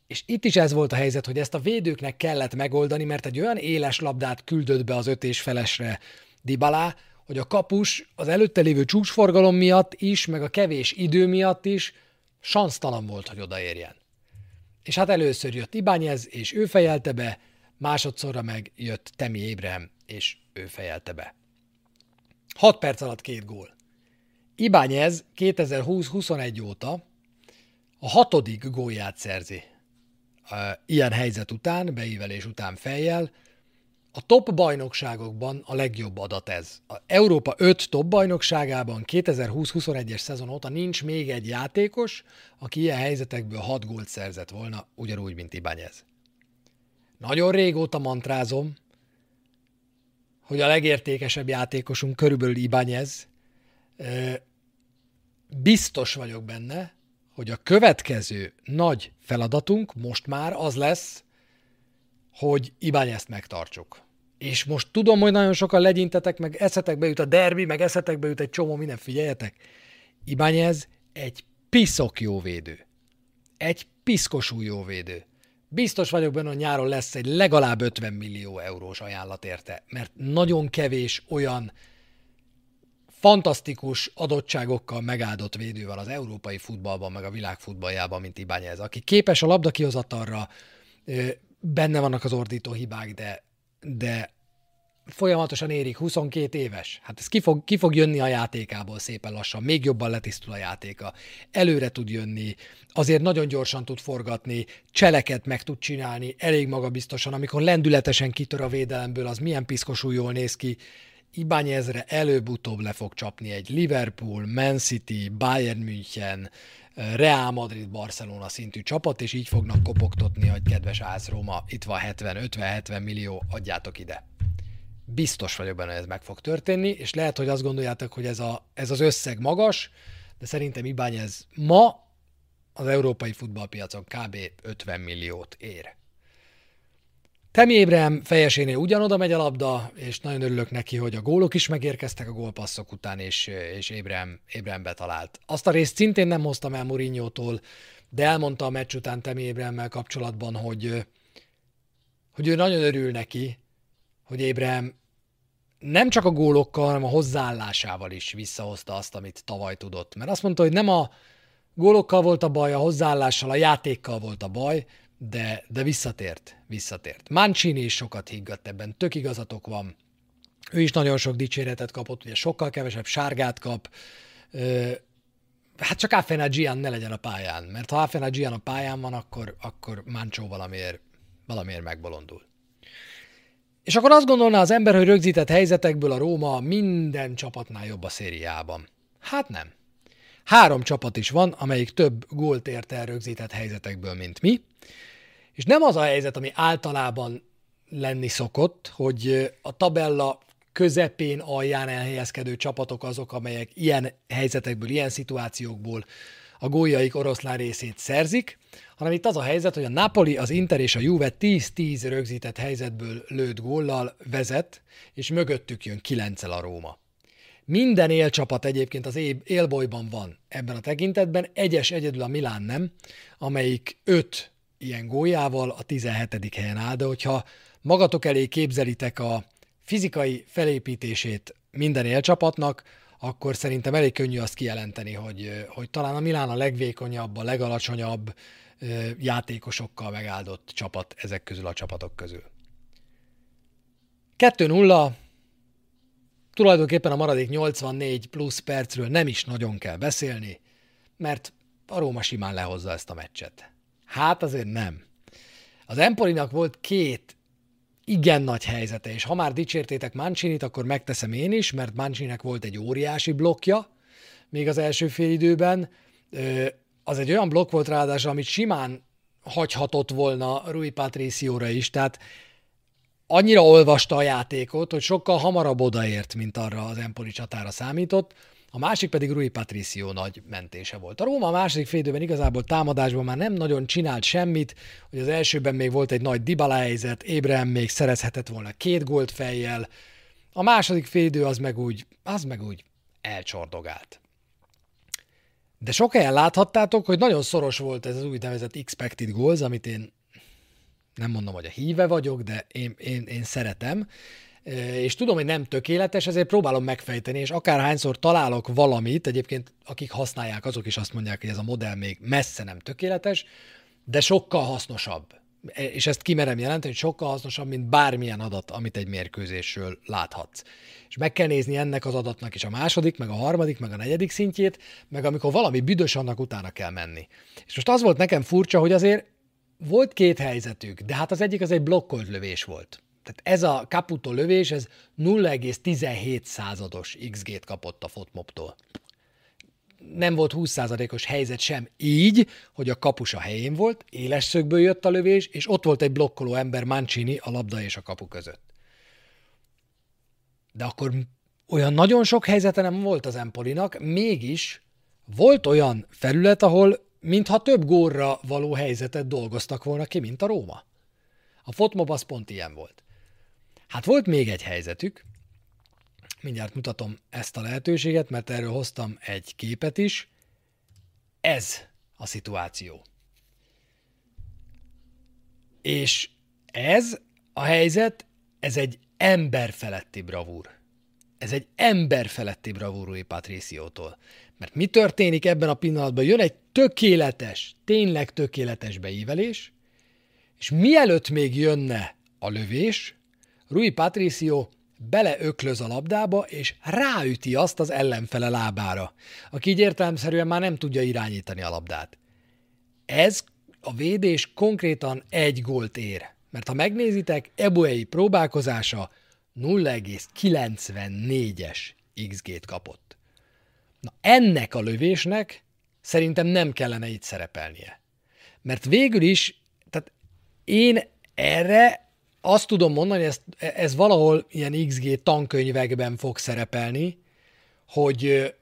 És itt is ez volt a helyzet, hogy ezt a védőknek kellett megoldani, mert egy olyan éles labdát küldött be az öt és felesre Dibalá, hogy a kapus az előtte lévő csúcsforgalom miatt is, meg a kevés idő miatt is sansztalan volt, hogy odaérjen. És hát először jött Ibányez, és ő fejelte be, másodszorra meg jött Temi Ébrem, és ő fejelte be. 6 perc alatt két gól. Ibányez 2020-21 óta a hatodik gólját szerzi. Ilyen helyzet után, beívelés után fejjel, a top bajnokságokban a legjobb adat ez. A Európa 5 top bajnokságában 2020-21-es szezon óta nincs még egy játékos, aki ilyen helyzetekből 6 gólt szerzett volna, ugyanúgy, mint Ibányez. Nagyon régóta mantrázom, hogy a legértékesebb játékosunk körülbelül Ibányez. Biztos vagyok benne, hogy a következő nagy feladatunk most már az lesz, hogy Ibányezt megtartsuk. És most tudom, hogy nagyon sokan legyintetek, meg eszetekbe jut a derbi, meg eszetekbe jut egy csomó minden, figyeljetek. Ibányez egy piszok jó védő. Egy piszkosú jó védő. Biztos vagyok benne, hogy nyáron lesz egy legalább 50 millió eurós ajánlat érte, mert nagyon kevés olyan fantasztikus adottságokkal megáldott védő van az európai futballban, meg a világ futballjában, mint Ibányez, aki képes a labda kihozatalra, benne vannak az ordító hibák, de, de folyamatosan érik, 22 éves. Hát ez ki fog, ki fog jönni a játékából szépen lassan, még jobban letisztul a játéka. Előre tud jönni, azért nagyon gyorsan tud forgatni, cseleket meg tud csinálni, elég magabiztosan, amikor lendületesen kitör a védelemből, az milyen piszkosul jól néz ki. Ibányezre előbb-utóbb le fog csapni egy Liverpool, Man City, Bayern München, Real Madrid, Barcelona szintű csapat, és így fognak kopogtatni, hogy kedves Ász Róma, itt van 70-50-70 millió, adjátok ide. Biztos vagyok benne, hogy ez meg fog történni, és lehet, hogy azt gondoljátok, hogy ez, a, ez az összeg magas, de szerintem Ibány ez ma az európai futballpiacon kb. 50 milliót ér. Temi Ébrem fejesénél ugyanoda megy a labda, és nagyon örülök neki, hogy a gólok is megérkeztek a gólpasszok után, és, és Ébrem, Ébrem betalált. Azt a részt szintén nem hoztam el Mourinho-tól, de elmondta a meccs után Temi Ébremmel kapcsolatban, hogy, hogy ő nagyon örül neki, hogy Ébrem nem csak a gólokkal, hanem a hozzáállásával is visszahozta azt, amit tavaly tudott. Mert azt mondta, hogy nem a gólokkal volt a baj, a hozzáállással, a játékkal volt a baj, de, de visszatért, visszatért. Mancini is sokat higgadt ebben, tök igazatok van. Ő is nagyon sok dicséretet kapott, ugye sokkal kevesebb sárgát kap. Hát csak Afena Gian ne legyen a pályán, mert ha Afena Gian a pályán van, akkor, akkor Mancsó valamiért, valamiért megbolondul. És akkor azt gondolná az ember, hogy rögzített helyzetekből a Róma minden csapatnál jobb a szériában. Hát nem. Három csapat is van, amelyik több gólt ért el rögzített helyzetekből, mint mi. És nem az a helyzet, ami általában lenni szokott, hogy a tabella közepén, alján elhelyezkedő csapatok azok, amelyek ilyen helyzetekből, ilyen szituációkból a góljaik oroszlán részét szerzik, hanem itt az a helyzet, hogy a Napoli, az Inter és a Juve 10-10 rögzített helyzetből lőtt góllal vezet, és mögöttük jön 9 a Róma. Minden élcsapat egyébként az élbolyban van ebben a tekintetben, egyes egyedül a Milán nem, amelyik 5 ilyen góljával a 17. helyen áll, de hogyha magatok elé képzelitek a fizikai felépítését minden élcsapatnak, akkor szerintem elég könnyű azt kijelenteni, hogy, hogy talán a Milán a legvékonyabb, a legalacsonyabb játékosokkal megáldott csapat ezek közül a csapatok közül. 2-0, tulajdonképpen a maradék 84 plusz percről nem is nagyon kell beszélni, mert a Róma simán lehozza ezt a meccset. Hát azért nem. Az Empolinak volt két igen nagy helyzete, és ha már dicsértétek Mancini-t, akkor megteszem én is, mert Mancininek volt egy óriási blokja, még az első fél időben. Az egy olyan blokk volt ráadásul, amit simán hagyhatott volna Rui Patricióra is, tehát annyira olvasta a játékot, hogy sokkal hamarabb odaért, mint arra az Empoli csatára számított, a másik pedig Rui Patricio nagy mentése volt. A Róma a második félidőben igazából támadásban már nem nagyon csinált semmit, hogy az elsőben még volt egy nagy Dybala helyzet, Ébrahim még szerezhetett volna két gólt fejjel, A második félidő az meg úgy, az meg úgy elcsordogált. De sok helyen láthattátok, hogy nagyon szoros volt ez az úgynevezett expected goals, amit én nem mondom, hogy a híve vagyok, de én, én, én szeretem, és tudom, hogy nem tökéletes, ezért próbálom megfejteni, és akárhányszor találok valamit, egyébként akik használják, azok is azt mondják, hogy ez a modell még messze nem tökéletes, de sokkal hasznosabb. E, és ezt kimerem jelenteni, hogy sokkal hasznosabb, mint bármilyen adat, amit egy mérkőzésről láthatsz. És meg kell nézni ennek az adatnak is a második, meg a harmadik, meg a negyedik szintjét, meg amikor valami büdös, annak utána kell menni. És most az volt nekem furcsa, hogy azért volt két helyzetük, de hát az egyik az egy blokkolt lövés volt. Tehát ez a Caputo lövés, ez 0,17 százados XG-t kapott a Fotmoptól. Nem volt 20%-os helyzet sem így, hogy a kapus a helyén volt, éles szögből jött a lövés, és ott volt egy blokkoló ember Mancini a labda és a kapu között. De akkor olyan nagyon sok helyzete nem volt az Empolinak, mégis volt olyan felület, ahol mintha több górra való helyzetet dolgoztak volna ki, mint a Róma. A Fotmob az pont ilyen volt. Hát volt még egy helyzetük, mindjárt mutatom ezt a lehetőséget, mert erről hoztam egy képet is. Ez a szituáció. És ez a helyzet, ez egy emberfeletti bravúr. Ez egy emberfeletti bravúr Rui Patriciótól. Mert mi történik ebben a pillanatban? Jön egy tökéletes, tényleg tökéletes beívelés, és mielőtt még jönne a lövés, Rui Patricio beleöklöz a labdába, és ráüti azt az ellenfele lábára, aki így értelemszerűen már nem tudja irányítani a labdát. Ez a védés konkrétan egy gólt ér. Mert ha megnézitek, Ebuei próbálkozása 0,94-es XG-t kapott. Na ennek a lövésnek szerintem nem kellene itt szerepelnie. Mert végül is, tehát én erre azt tudom mondani, ez, ez valahol ilyen XG tankönyvekben fog szerepelni, hogy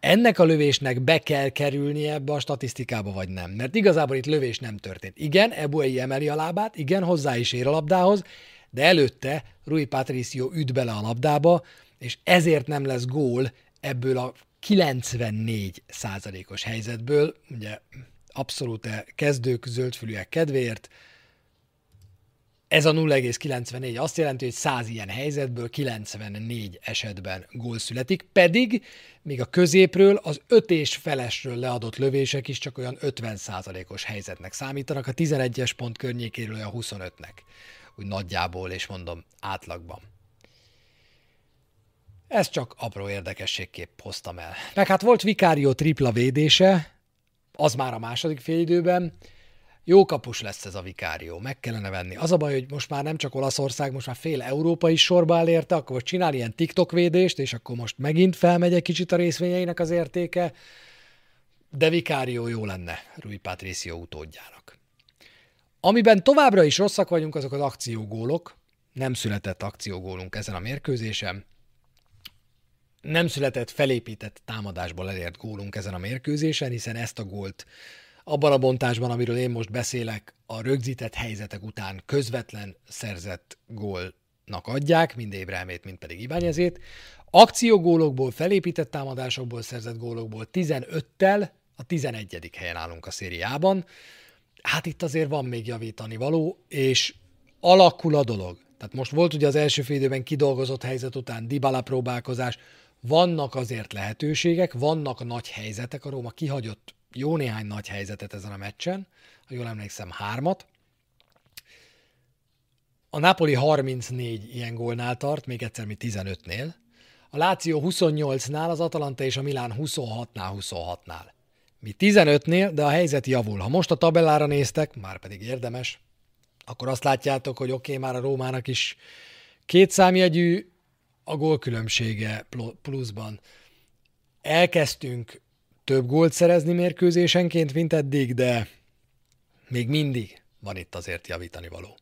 ennek a lövésnek be kell kerülnie ebbe a statisztikába, vagy nem. Mert igazából itt lövés nem történt. Igen, Ebuei emeli a lábát, igen, hozzá is ér a labdához, de előtte Rui Patricio üt bele a labdába, és ezért nem lesz gól ebből a 94 százalékos helyzetből, ugye abszolút kezdők zöldfülűek kedvéért, ez a 0,94 azt jelenti, hogy 100 ilyen helyzetből 94 esetben gól születik, pedig még a középről az 5 és felesről leadott lövések is csak olyan 50%-os helyzetnek számítanak, a 11-es pont környékéről olyan 25-nek, úgy nagyjából, és mondom átlagban. Ez csak apró érdekességképp hoztam el. Meg hát volt Vikárió tripla védése, az már a második félidőben, jó kapus lesz ez a vikárió, meg kellene venni. Az a baj, hogy most már nem csak Olaszország, most már fél Európa is sorba áll érte, akkor most csinál ilyen TikTok védést, és akkor most megint felmegy egy kicsit a részvényeinek az értéke, de vikárió jó lenne Rui Patricio utódjának. Amiben továbbra is rosszak vagyunk, azok az akciógólok. Nem született akciógólunk ezen a mérkőzésen. Nem született felépített támadásból elért gólunk ezen a mérkőzésen, hiszen ezt a gólt abban a bontásban, amiről én most beszélek, a rögzített helyzetek után közvetlen szerzett gólnak adják, mind Ébrahimét, mind pedig Ibányezét. Akciógólokból, felépített támadásokból szerzett gólokból 15-tel a 11. helyen állunk a szériában. Hát itt azért van még javítani való, és alakul a dolog. Tehát most volt ugye az első félidőben kidolgozott helyzet után Dybala próbálkozás, vannak azért lehetőségek, vannak nagy helyzetek, a Róma kihagyott jó néhány nagy helyzetet ezen a meccsen, ha jól emlékszem, hármat. A Napoli 34 ilyen gólnál tart, még egyszer mi 15-nél. A Láció 28-nál, az Atalanta és a Milán 26-nál 26-nál. Mi 15-nél, de a helyzet javul. Ha most a tabellára néztek, már pedig érdemes, akkor azt látjátok, hogy oké, okay, már a Rómának is két számjegyű a gólkülönbsége pluszban. Elkezdtünk több gólt szerezni mérkőzésenként, mint eddig, de még mindig van itt azért javítani való.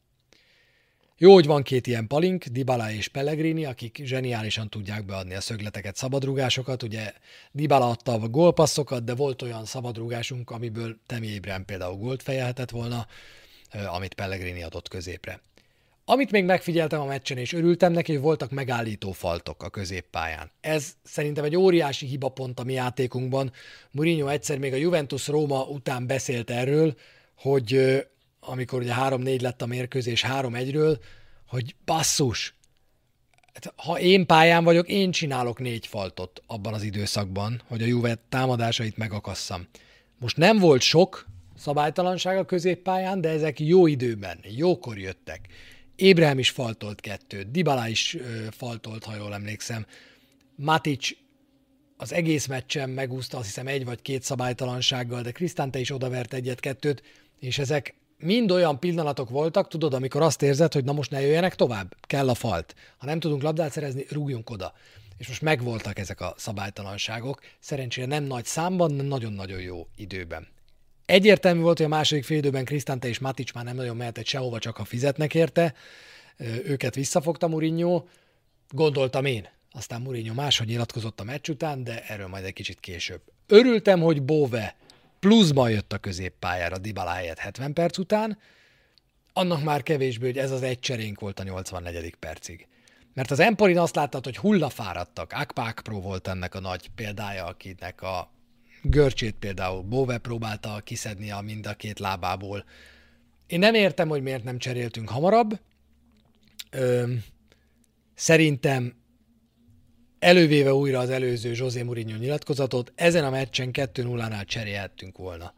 Jó, hogy van két ilyen palink, Dybala és Pellegrini, akik zseniálisan tudják beadni a szögleteket, szabadrugásokat. Ugye Dybala adta a gólpasszokat, de volt olyan szabadrugásunk, amiből Temi Ébren például gólt fejelhetett volna, amit Pellegrini adott középre. Amit még megfigyeltem a meccsen, és örültem neki, hogy voltak megállító faltok a középpályán. Ez szerintem egy óriási hibapont a mi játékunkban. Mourinho egyszer még a Juventus-Róma után beszélt erről, hogy amikor ugye 3-4 lett a mérkőzés 3-1-ről, hogy basszus, hát, ha én pályán vagyok, én csinálok négy faltot abban az időszakban, hogy a Juve támadásait megakasszam. Most nem volt sok szabálytalanság a középpályán, de ezek jó időben, jókor jöttek. Ébrehem is faltolt kettőt, Dybala is faltolt, ha jól emlékszem. Matic az egész meccsen megúszta azt hiszem egy vagy két szabálytalansággal, de Krisztánte is odavert egyet-kettőt, és ezek mind olyan pillanatok voltak, tudod, amikor azt érzed, hogy na most ne jöjjenek tovább, kell a falt. Ha nem tudunk labdát szerezni, rúgjunk oda. És most megvoltak ezek a szabálytalanságok, szerencsére nem nagy számban, nem nagyon-nagyon jó időben. Egyértelmű volt, hogy a második fél időben Krisztánte és Matic már nem nagyon mehetett sehova, csak ha fizetnek érte. Őket visszafogta Mourinho, gondoltam én. Aztán Mourinho máshogy nyilatkozott a meccs után, de erről majd egy kicsit később. Örültem, hogy Bove pluszban jött a középpályára Dybala helyett 70 perc után, annak már kevésbé, hogy ez az egy cserénk volt a 84. percig. Mert az Emporin azt láttad, hogy hullafáradtak. Akpák Pro volt ennek a nagy példája, akinek a görcsét például Bove próbálta kiszedni a mind a két lábából. Én nem értem, hogy miért nem cseréltünk hamarabb. Ö, szerintem elővéve újra az előző José Mourinho nyilatkozatot, ezen a meccsen 2-0-nál cserélhettünk volna.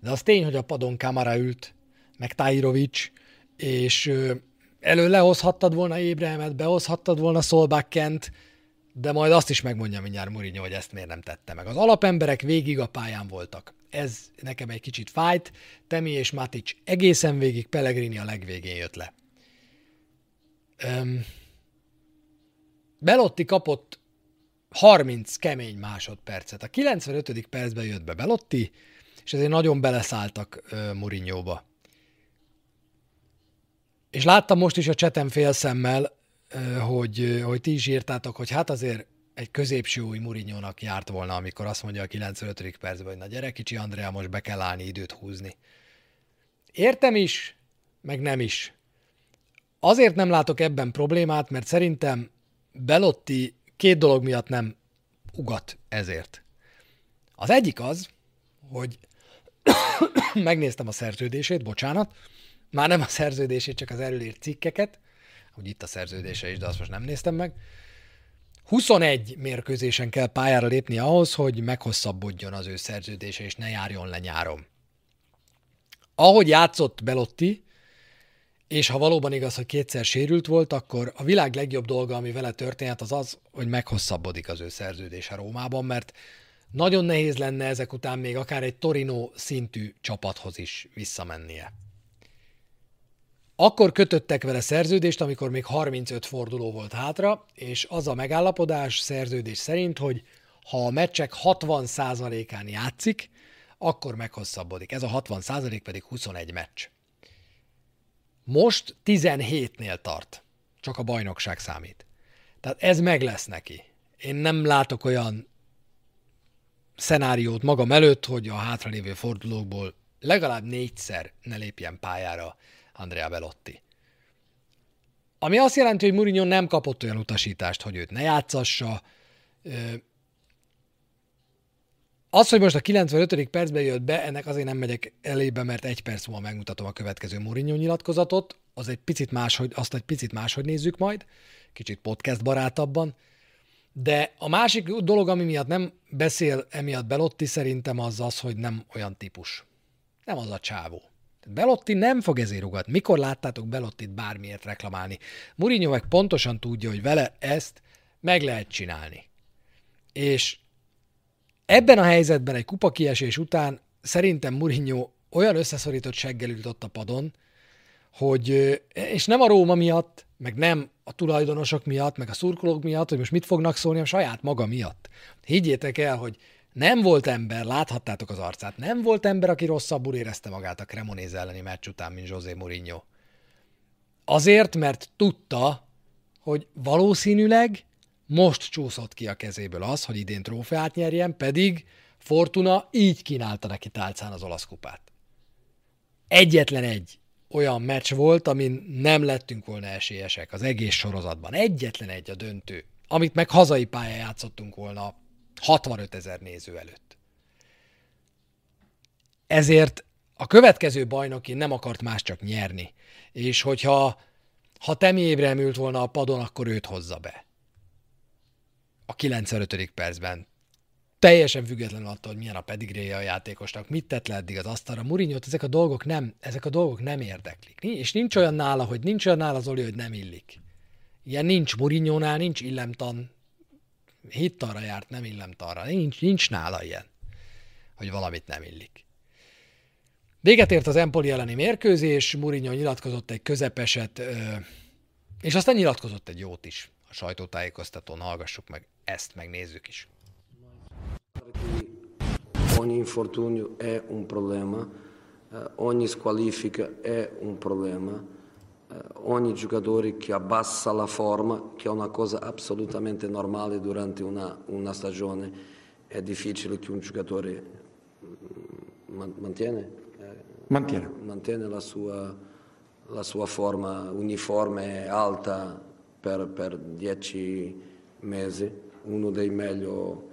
De az tény, hogy a padon Kamara ült, meg Tajirovic, és elő lehozhattad volna Ébrehemet, behozhattad volna Solbakkent, de majd azt is megmondja mindjárt Mourinho, hogy ezt miért nem tette meg. Az alapemberek végig a pályán voltak. Ez nekem egy kicsit fájt. Temi és Matic egészen végig, Pellegrini a legvégén jött le. Um, Belotti kapott 30 kemény másodpercet. A 95. percben jött be Belotti, és ezért nagyon beleszálltak Mourinho-ba. És láttam most is a csetem félszemmel, hogy, hogy ti is írtátok, hogy hát azért egy középső új murinyónak járt volna, amikor azt mondja a 95. percben, hogy na gyere kicsi Andrea, most be kell állni, időt húzni. Értem is, meg nem is. Azért nem látok ebben problémát, mert szerintem Belotti két dolog miatt nem ugat ezért. Az egyik az, hogy *coughs* megnéztem a szerződését, bocsánat, már nem a szerződését, csak az erőlért cikkeket, hogy itt a szerződése is, de azt most nem néztem meg. 21 mérkőzésen kell pályára lépni ahhoz, hogy meghosszabbodjon az ő szerződése, és ne járjon le nyáron. Ahogy játszott Belotti, és ha valóban igaz, hogy kétszer sérült volt, akkor a világ legjobb dolga, ami vele történhet, az az, hogy meghosszabbodik az ő szerződése Rómában, mert nagyon nehéz lenne ezek után még akár egy Torino szintű csapathoz is visszamennie. Akkor kötöttek vele szerződést, amikor még 35 forduló volt hátra, és az a megállapodás szerződés szerint, hogy ha a meccsek 60%-án játszik, akkor meghosszabbodik. Ez a 60% pedig 21 meccs. Most 17-nél tart. Csak a bajnokság számít. Tehát ez meg lesz neki. Én nem látok olyan szenáriót magam előtt, hogy a hátralévő fordulókból legalább négyszer ne lépjen pályára Andrea Belotti. Ami azt jelenti, hogy Mourinho nem kapott olyan utasítást, hogy őt ne játszassa. Az, hogy most a 95. percben jött be, ennek azért nem megyek elébe, mert egy perc múlva megmutatom a következő Mourinho nyilatkozatot. Az egy picit máshogy, azt egy picit máshogy nézzük majd, kicsit podcast barátabban. De a másik dolog, ami miatt nem beszél emiatt Belotti, szerintem az az, hogy nem olyan típus. Nem az a csávó. Belotti nem fog ezért ugatni. Mikor láttátok Belottit bármiért reklamálni? Mourinho meg pontosan tudja, hogy vele ezt meg lehet csinálni. És ebben a helyzetben egy kupa kiesés után szerintem Mourinho olyan összeszorított seggel ült ott a padon, hogy, és nem a Róma miatt, meg nem a tulajdonosok miatt, meg a szurkolók miatt, hogy most mit fognak szólni, a saját maga miatt. Higgyétek el, hogy nem volt ember, láthattátok az arcát, nem volt ember, aki rosszabbul érezte magát a Cremonese elleni meccs után, mint José Mourinho. Azért, mert tudta, hogy valószínűleg most csúszott ki a kezéből az, hogy idén trófeát nyerjen, pedig Fortuna így kínálta neki tálcán az olasz kupát. Egyetlen egy olyan meccs volt, amin nem lettünk volna esélyesek az egész sorozatban. Egyetlen egy a döntő, amit meg hazai pályán játszottunk volna 65 ezer néző előtt. Ezért a következő bajnoki nem akart más csak nyerni. És hogyha ha Temi Ébrem ült volna a padon, akkor őt hozza be. A 95. percben. Teljesen független attól, hogy milyen a pedigréje a játékosnak, mit tett le eddig az asztalra. Murinyót ezek a dolgok nem, ezek a dolgok nem érdeklik. És nincs olyan nála, hogy nincs olyan nála Zoli, hogy nem illik. Ilyen nincs Murinyónál, nincs illemtan. Hittanra járt, nem illemtanra. Nincs, nincs nála ilyen, hogy valamit nem illik. Véget ért az Empoli elleni mérkőzés, Mourinho nyilatkozott egy közepeset, és aztán nyilatkozott egy jót is a sajtótájékoztatón. Hallgassuk meg ezt, megnézzük is. Ogni infortunio è un problema, eh, ogni squalifica è un problema, ogni giocatore che abbassa la forma, che è una cosa assolutamente normale durante una, una stagione, è difficile che un giocatore mm, mantiene Mantiene. Mantiene la sua, la sua forma uniforme alta per, per dieci mesi, uno dei meglio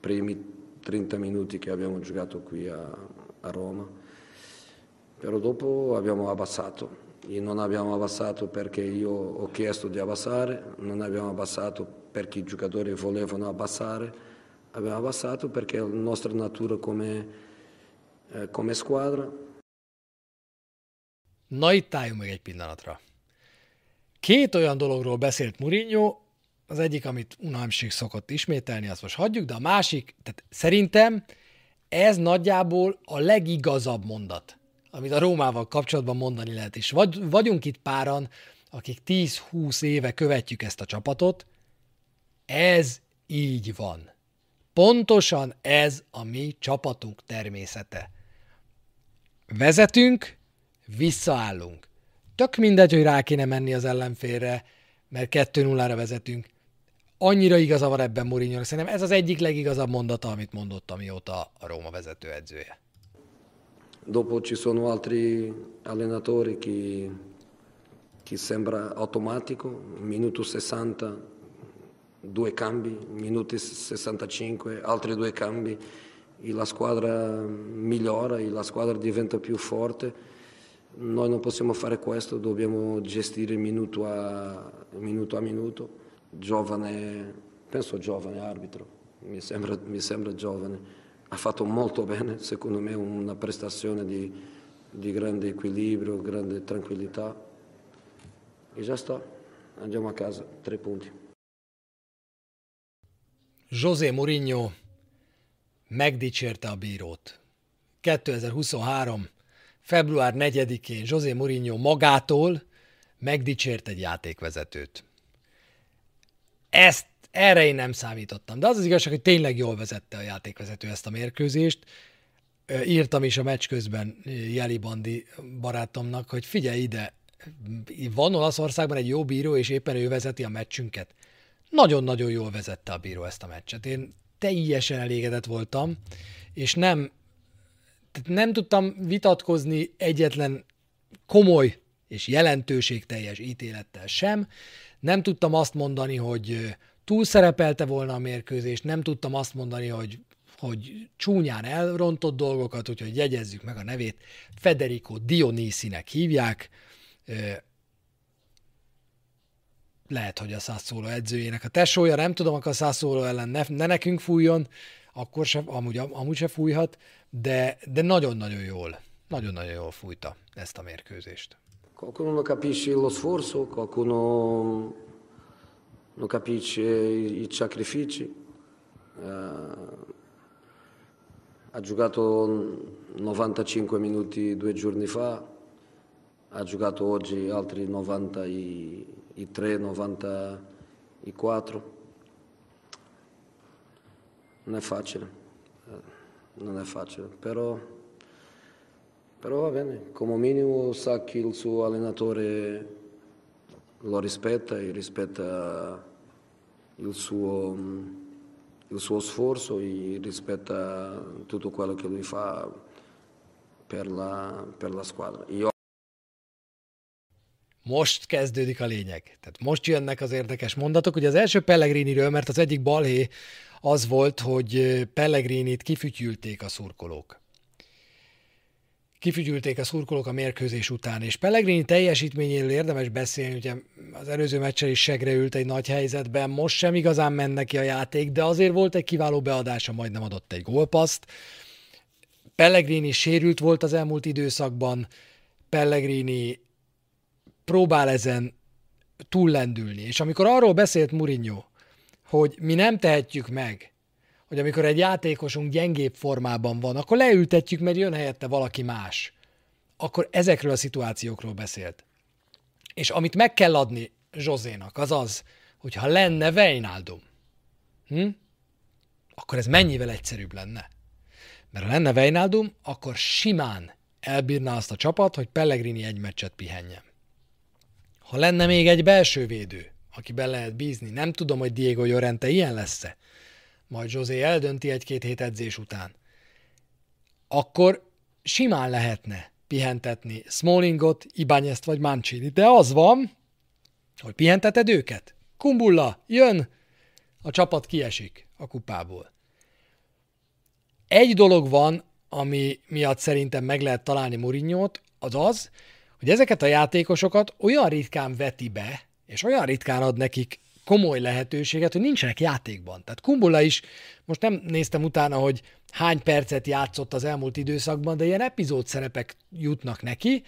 primi 30 minuti che abbiamo giocato qui a, a Roma. Però dopo abbiamo abbassato. E non abbiamo abbassato perché io ho chiesto di abbassare, non abbiamo abbassato perché i giocatori volevano abbassare, abbiamo abbassato perché è la nostra natura come, eh, come squadra Na itt álljunk meg egy pillanatra. Két olyan dologról beszélt Mourinho, az egyik, amit unalmség szokott ismételni, azt most hagyjuk, de a másik, tehát szerintem ez nagyjából a legigazabb mondat, amit a Rómával kapcsolatban mondani lehet. És vagy, vagyunk itt páran, akik 10-20 éve követjük ezt a csapatot, ez így van. Pontosan ez a mi csapatunk természete. Vezetünk, visszaállunk. Tök mindegy, hogy rá kéne menni az ellenfélre, mert 2-0-ra vezetünk. Annyira igaza van ebben Mourinho, szerintem ez az egyik legigazabb mondata, amit mondott, amióta a Róma vezető edzője. Dopo ci sono altri allenatori che, che sembra automatico, minuto 60, due cambi, minuti 65, altri due cambi, e la squadra migliora, e la squadra diventa più forte. Noi non possiamo fare questo, dobbiamo gestire minuto a minuto. A minuto. Giovane, penso giovane arbitro, mi sembra, mi sembra giovane, ha fatto molto bene, secondo me una prestazione di, di grande equilibrio, grande tranquillità. E già sta, andiamo a casa, tre punti. José Mourinho megdicsérte a bírót. 2023 február 4-én José Mourinho magától megdicsért egy játékvezetőt. Ezt, erre én nem számítottam, de az az igazság, hogy tényleg jól vezette a játékvezető ezt a mérkőzést. Írtam is a meccs közben Jeli Bandi barátomnak, hogy figyelj ide, van Olaszországban egy jó bíró, és éppen ő vezeti a meccsünket. Nagyon-nagyon jól vezette a bíró ezt a meccset. Én teljesen elégedett voltam, és nem tehát nem tudtam vitatkozni egyetlen komoly és jelentőségteljes ítélettel sem. Nem tudtam azt mondani, hogy túlszerepelte volna a mérkőzést, nem tudtam azt mondani, hogy, hogy csúnyán elrontott dolgokat, úgyhogy jegyezzük meg a nevét. Federico Dionisinek hívják. Lehet, hogy a Sassuolo edzőjének a tesója, nem tudom, akkor a Sassuolo ellen ne, ne nekünk fújjon, akkor sem, amúgy, amúgy se fújhat, de, de nagyon-nagyon jól, nagyon-nagyon jól fújta ezt a mérkőzést. Qualcuno capisce lo sforzo, qualcuno non capisce i sacrifici. Uh, ha giocato 95 minuti due giorni fa, ha giocato oggi altri 93, 94 non è facile, eh, non è facile, però, però va bene, come minimo sa che il suo allenatore lo rispetta e rispetta il suo, il suo sforzo e rispetta tutto quello che lui fa per la, per la squadra. Io most kezdődik a lényeg. Tehát most jönnek az érdekes mondatok. Ugye az első Pellegriniről, mert az egyik balhé az volt, hogy Pellegrinit kifütyülték a szurkolók. Kifütyülték a szurkolók a mérkőzés után, és Pellegrini teljesítményéről érdemes beszélni, ugye az előző meccsen is segre ült egy nagy helyzetben, most sem igazán ment neki a játék, de azért volt egy kiváló beadása, majdnem adott egy gólpaszt. Pellegrini sérült volt az elmúlt időszakban, Pellegrini próbál ezen túllendülni. És amikor arról beszélt Mourinho, hogy mi nem tehetjük meg, hogy amikor egy játékosunk gyengébb formában van, akkor leültetjük, mert jön helyette valaki más. Akkor ezekről a szituációkról beszélt. És amit meg kell adni Zsozénak, az az, hogyha lenne Vejnaldum, hm? akkor ez mennyivel egyszerűbb lenne. Mert ha lenne Vejnaldum, akkor simán elbírná azt a csapat, hogy Pellegrini egy meccset pihenjen. Ha lenne még egy belső védő, akiben lehet bízni, nem tudom, hogy Diego Llorente ilyen lesz-e, majd José eldönti egy-két hét edzés után, akkor simán lehetne pihentetni Smallingot, Ibányezt vagy Mancini. De az van, hogy pihenteted őket. Kumbulla, jön, a csapat kiesik a kupából. Egy dolog van, ami miatt szerintem meg lehet találni mourinho az az, hogy ezeket a játékosokat olyan ritkán veti be, és olyan ritkán ad nekik komoly lehetőséget, hogy nincsenek játékban. Tehát Kumbula is, most nem néztem utána, hogy hány percet játszott az elmúlt időszakban, de ilyen epizód szerepek jutnak neki.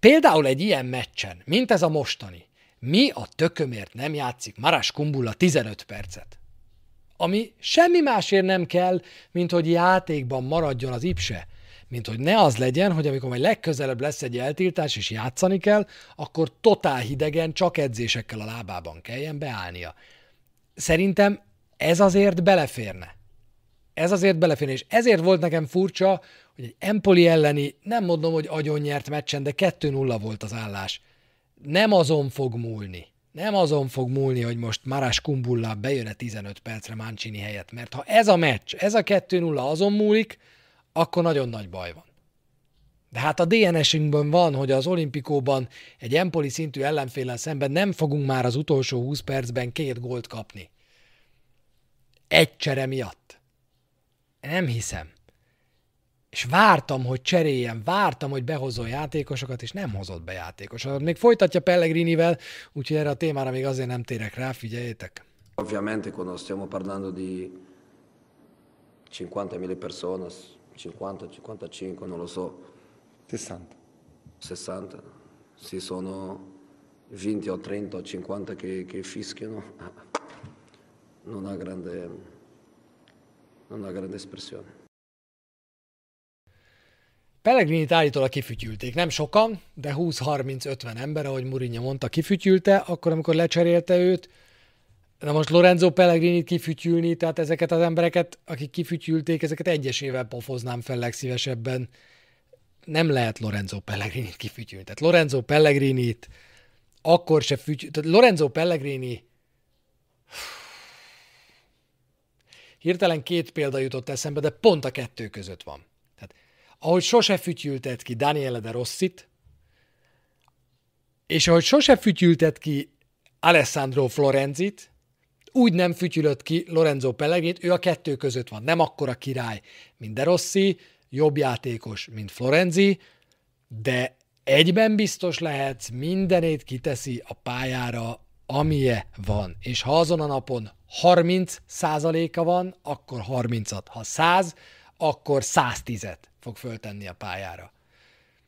Például egy ilyen meccsen, mint ez a mostani, mi a tökömért nem játszik Maras Kumbula 15 percet? Ami semmi másért nem kell, mint hogy játékban maradjon az ipse mint hogy ne az legyen, hogy amikor majd legközelebb lesz egy eltiltás és játszani kell, akkor totál hidegen, csak edzésekkel a lábában kelljen beállnia. Szerintem ez azért beleférne. Ez azért beleférne, és ezért volt nekem furcsa, hogy egy Empoli elleni, nem mondom, hogy agyon nyert meccsen, de 2-0 volt az állás. Nem azon fog múlni. Nem azon fog múlni, hogy most Marás Kumbulla bejön 15 percre Mancini helyett, mert ha ez a meccs, ez a 2-0 azon múlik, akkor nagyon nagy baj van. De hát a DNS-ünkben van, hogy az olimpikóban egy Empoli szintű ellenfélen szemben nem fogunk már az utolsó 20 percben két gólt kapni. Egy csere miatt. Nem hiszem. És vártam, hogy cseréljen, vártam, hogy behozzon játékosokat, és nem hozott be játékosokat. Még folytatja Pellegrinivel, úgyhogy erre a témára még azért nem térek rá, figyeljétek. Ovviamente quando stiamo parlando di 50.000 persone 50, 55, non lo so. 60. 60. Se sono 20 o 30 o 50 che, che fischiano, *laughs* non ha grande, non ha grande espressione. Pellegrini-t állítólag kifütyülték. Nem sokan, de 20-30-50 ember, ahogy Mourinho mondta, kifütyülte, akkor, amikor lecserélte őt, Na most Lorenzo Pellegrini kifütyülni, tehát ezeket az embereket, akik kifütyülték, ezeket egyesével pofoznám fel legszívesebben. Nem lehet Lorenzo Pellegrini kifütyülni. Tehát Lorenzo Pellegrini akkor se fütyül... Tehát Lorenzo Pellegrini hirtelen két példa jutott eszembe, de pont a kettő között van. Tehát, ahogy sose fütyültet ki Daniele de Rossit, és ahogy sose fütyültet ki Alessandro Florenzit, úgy nem fütyülött ki Lorenzo Pellegrit, ő a kettő között van. Nem akkora király, mint De Rossi, jobb játékos, mint Florenzi, de egyben biztos lehetsz, mindenét kiteszi a pályára, amilye van. És ha azon a napon 30 százaléka van, akkor 30-at. Ha 100, akkor 110-et fog föltenni a pályára.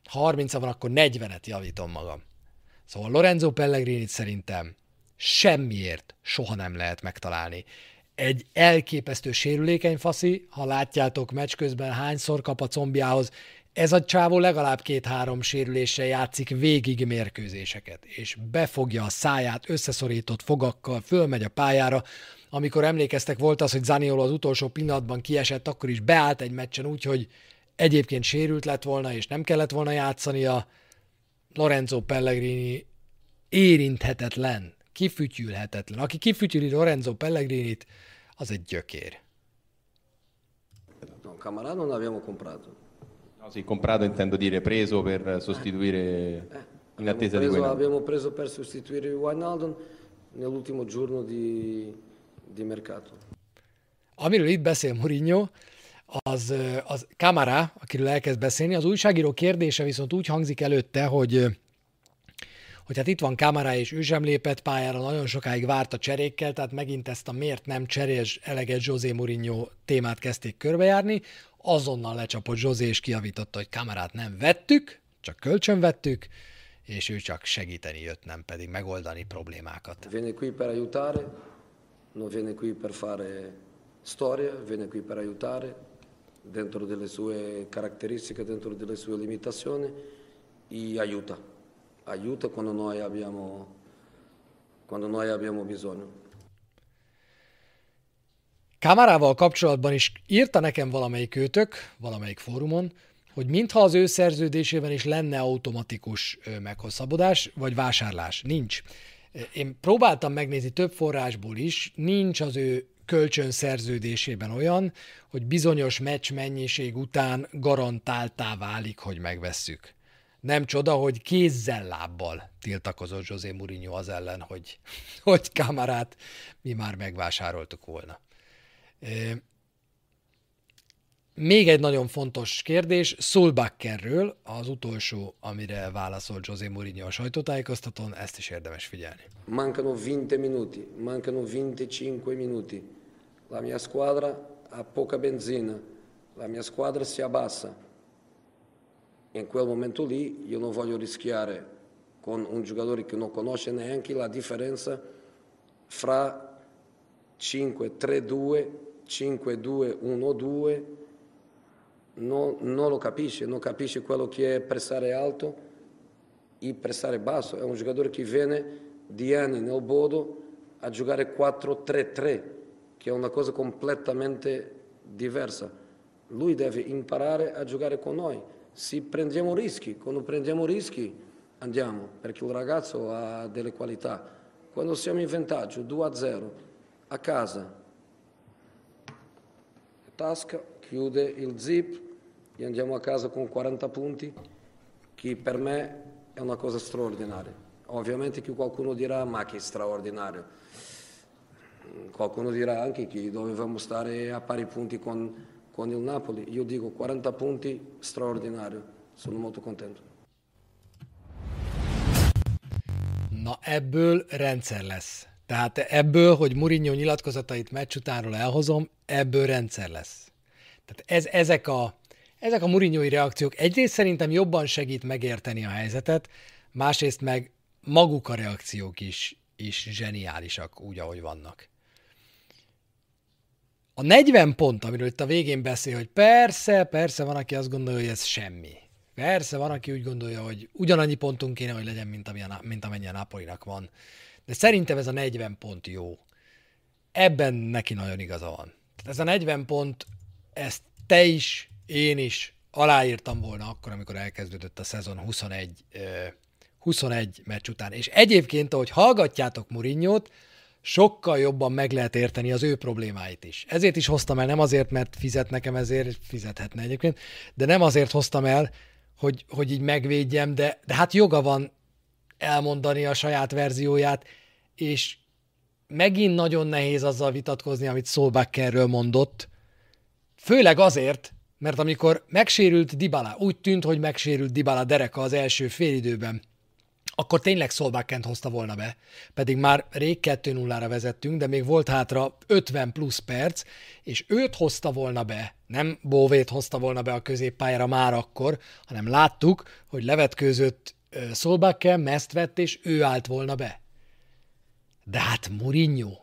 Ha 30 van, akkor 40-et javítom magam. Szóval Lorenzo Pellegrini szerintem semmiért soha nem lehet megtalálni. Egy elképesztő sérülékeny faszi, ha látjátok meccs közben hányszor kap a combjához, ez a csávó legalább két-három sérüléssel játszik végig mérkőzéseket, és befogja a száját összeszorított fogakkal, fölmegy a pályára. Amikor emlékeztek, volt az, hogy Zaniolo az utolsó pillanatban kiesett, akkor is beállt egy meccsen úgy, hogy egyébként sérült lett volna, és nem kellett volna játszania. Lorenzo Pellegrini érinthetetlen kifütyülhetetlen. Aki kifütyüli Lorenzo Pellegrinit, az egy gyökér. No, Camarà non abbiamo comprato. No, sì, comprato intendo dire preso per sostituire... Eh, in attesa preso, di Abbiamo preso per sostituire Wijnaldum nell'ultimo giorno di, di mercato. Amiről itt beszél Mourinho, az, az Kamara, akiről elkezd beszélni, az újságíró kérdése viszont úgy hangzik előtte, hogy hogy hát itt van Kamara, és ő sem lépett pályára, nagyon sokáig várt a cserékkel, tehát megint ezt a miért nem cserés eleget José Mourinho témát kezdték körbejárni, azonnal lecsapott José, és kiavította, hogy Kamarát nem vettük, csak kölcsön vettük, és ő csak segíteni jött, nem pedig megoldani problémákat. Viene qui per aiutare, non viene qui per fare storia, viene qui per aiutare, dentro delle sue caratteristiche, dentro delle sue limitazioni, e aiuta. Aiuta quando noi abbiamo, quando noi abbiamo bisogno. Kamarával kapcsolatban is írta nekem valamelyik őtök, valamelyik fórumon, hogy mintha az ő szerződésében is lenne automatikus meghosszabbodás, vagy vásárlás. Nincs. Én próbáltam megnézni több forrásból is, nincs az ő kölcsön szerződésében olyan, hogy bizonyos meccs mennyiség után garantáltá válik, hogy megvesszük. Nem csoda, hogy kézzel lábbal tiltakozott José Mourinho az ellen, hogy, *laughs* hogy kamarát mi már megvásároltuk volna. Még egy nagyon fontos kérdés, Solbakkerről, az utolsó, amire válaszolt José Mourinho a sajtótájékoztatón, ezt is érdemes figyelni. Mancano 20 minuti, mancano 25 minuti. La mia squadra ha poca benzina, la mia squadra si abbassa. In quel momento lì io non voglio rischiare con un giocatore che non conosce neanche la differenza fra 5-3-2, 5-2-1-2 non, non, lo capisce, non capisce quello che è pressare alto e pressare basso. È un giocatore che viene di anni nel Bodo a giocare 4-3-3, che è una cosa completamente diversa. Lui deve imparare a giocare con noi. Se prendiamo rischi, quando prendiamo rischi andiamo, perché il ragazzo ha delle qualità. Quando siamo in vantaggio 2-0 a casa, tasca, chiude il zip e andiamo a casa con 40 punti, che per me è una cosa straordinaria. Ovviamente che qualcuno dirà ma che straordinario. Qualcuno dirà anche che dovevamo stare a pari punti con, con il Napoli. Io dico 40 punti straordinario. Sono molto contento. Na ebből rendszer lesz. Tehát ebből, hogy Mourinho nyilatkozatait meccs utánról elhozom, ebből rendszer lesz. Tehát ez, ezek a, ezek a Murinyói reakciók egyrészt szerintem jobban segít megérteni a helyzetet, másrészt meg maguk a reakciók is, is zseniálisak úgy, ahogy vannak. A 40 pont, amiről itt a végén beszél, hogy persze, persze van, aki azt gondolja, hogy ez semmi. Persze van, aki úgy gondolja, hogy ugyanannyi pontunk kéne, hogy legyen, mint, amilyen, mint amennyi a Napolinak van. De szerintem ez a 40 pont jó. Ebben neki nagyon igaza van. Tehát ez a 40 pont ezt te is, én is aláírtam volna akkor, amikor elkezdődött a szezon 21, 21 meccs után. És egyébként, ahogy hallgatjátok Murinyót, sokkal jobban meg lehet érteni az ő problémáit is. Ezért is hoztam el, nem azért, mert fizet nekem ezért, fizethetne egyébként, de nem azért hoztam el, hogy, hogy így megvédjem, de, de hát joga van elmondani a saját verzióját, és megint nagyon nehéz azzal vitatkozni, amit Solbackerről mondott, Főleg azért, mert amikor megsérült Dybala, úgy tűnt, hogy megsérült Dybala dereka az első félidőben, akkor tényleg Szolbákent hozta volna be, pedig már rég 2-0-ra vezettünk, de még volt hátra 50 plusz perc, és őt hozta volna be, nem Bóvét hozta volna be a középpályára már akkor, hanem láttuk, hogy levetkőzött Szolbáken, meszt vett, és ő állt volna be. De hát Mourinho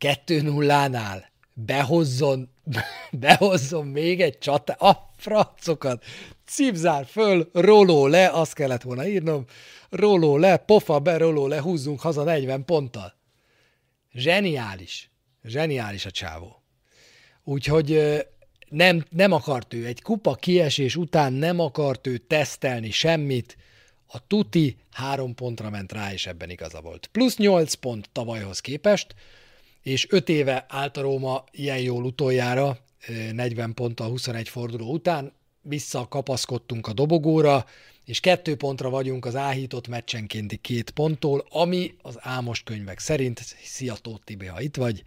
2-0-nál behozzon, *laughs* behozzon még egy csata, a francokat, cipzár föl, roló le, azt kellett volna írnom, roló le, pofa be, roló le, húzzunk haza 40 ponttal. Zseniális. Zseniális a csávó. Úgyhogy nem, nem akart ő, egy kupa kiesés után nem akart ő tesztelni semmit, a tuti három pontra ment rá, és ebben igaza volt. Plusz 8 pont tavalyhoz képest, és öt éve állt a Róma ilyen jól utoljára, 40 ponttal 21 forduló után, visszakapaszkodtunk a dobogóra, és kettő pontra vagyunk az áhított meccsenkénti két ponttól, ami az álmos könyvek szerint, szia Tóth Tibi, ha itt vagy,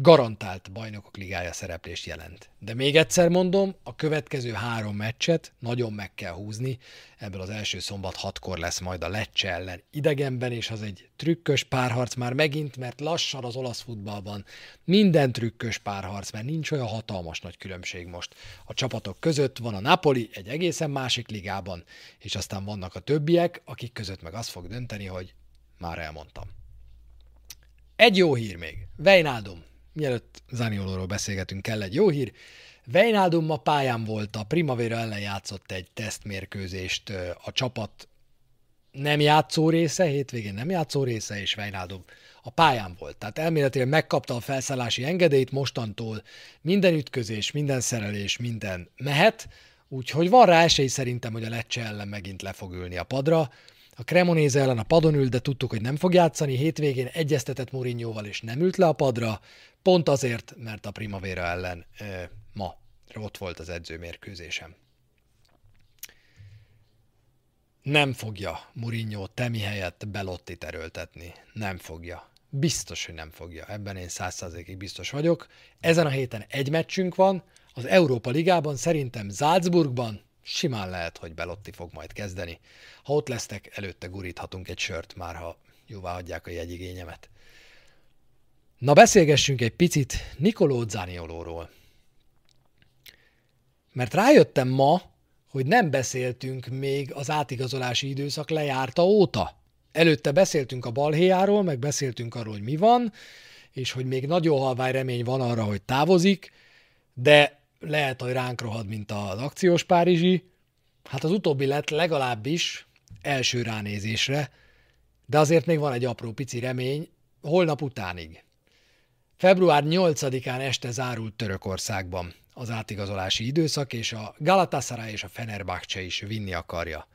garantált bajnokok ligája szereplést jelent. De még egyszer mondom, a következő három meccset nagyon meg kell húzni. Ebből az első szombat hatkor lesz majd a Lecce ellen idegenben, és az egy trükkös párharc már megint, mert lassan az olasz futballban minden trükkös párharc, mert nincs olyan hatalmas nagy különbség most. A csapatok között van a Napoli egy egészen másik ligában, és aztán vannak a többiek, akik között meg az fog dönteni, hogy már elmondtam. Egy jó hír még. Vejnádum mielőtt Zaniolóról beszélgetünk, kell egy jó hír. Vejnádum ma pályán volt, a Primavera ellen játszott egy tesztmérkőzést a csapat nem játszó része, hétvégén nem játszó része, és Vejnádum a pályán volt. Tehát elméletileg megkapta a felszállási engedélyt, mostantól minden ütközés, minden szerelés, minden mehet, úgyhogy van rá esély szerintem, hogy a Lecce ellen megint le fog ülni a padra. A Cremonéze ellen a padon ült, de tudtuk, hogy nem fog játszani. Hétvégén egyeztetett Mourinhoval, és nem ült le a padra. Pont azért, mert a Primavera ellen e, ma ott volt az edzőmérkőzésem. Nem fogja Mourinho Temi helyett Belottit erőltetni. Nem fogja. Biztos, hogy nem fogja. Ebben én százszázalékig biztos vagyok. Ezen a héten egy meccsünk van. Az Európa Ligában szerintem Salzburgban simán lehet, hogy Belotti fog majd kezdeni. Ha ott lesztek, előtte guríthatunk egy sört már, ha jóvá adják a jegyigényemet. Na beszélgessünk egy picit Nicolò Zaniolóról. Mert rájöttem ma, hogy nem beszéltünk még az átigazolási időszak lejárta óta. Előtte beszéltünk a balhéjáról, meg beszéltünk arról, hogy mi van, és hogy még nagyon halvány remény van arra, hogy távozik, de lehet, hogy ránk rohad, mint az akciós Párizsi. Hát az utóbbi lett legalábbis első ránézésre, de azért még van egy apró pici remény, holnap utánig. Február 8-án este zárult Törökországban. Az átigazolási időszak, és a Galatasaray és a Fenerbahce is vinni akarja.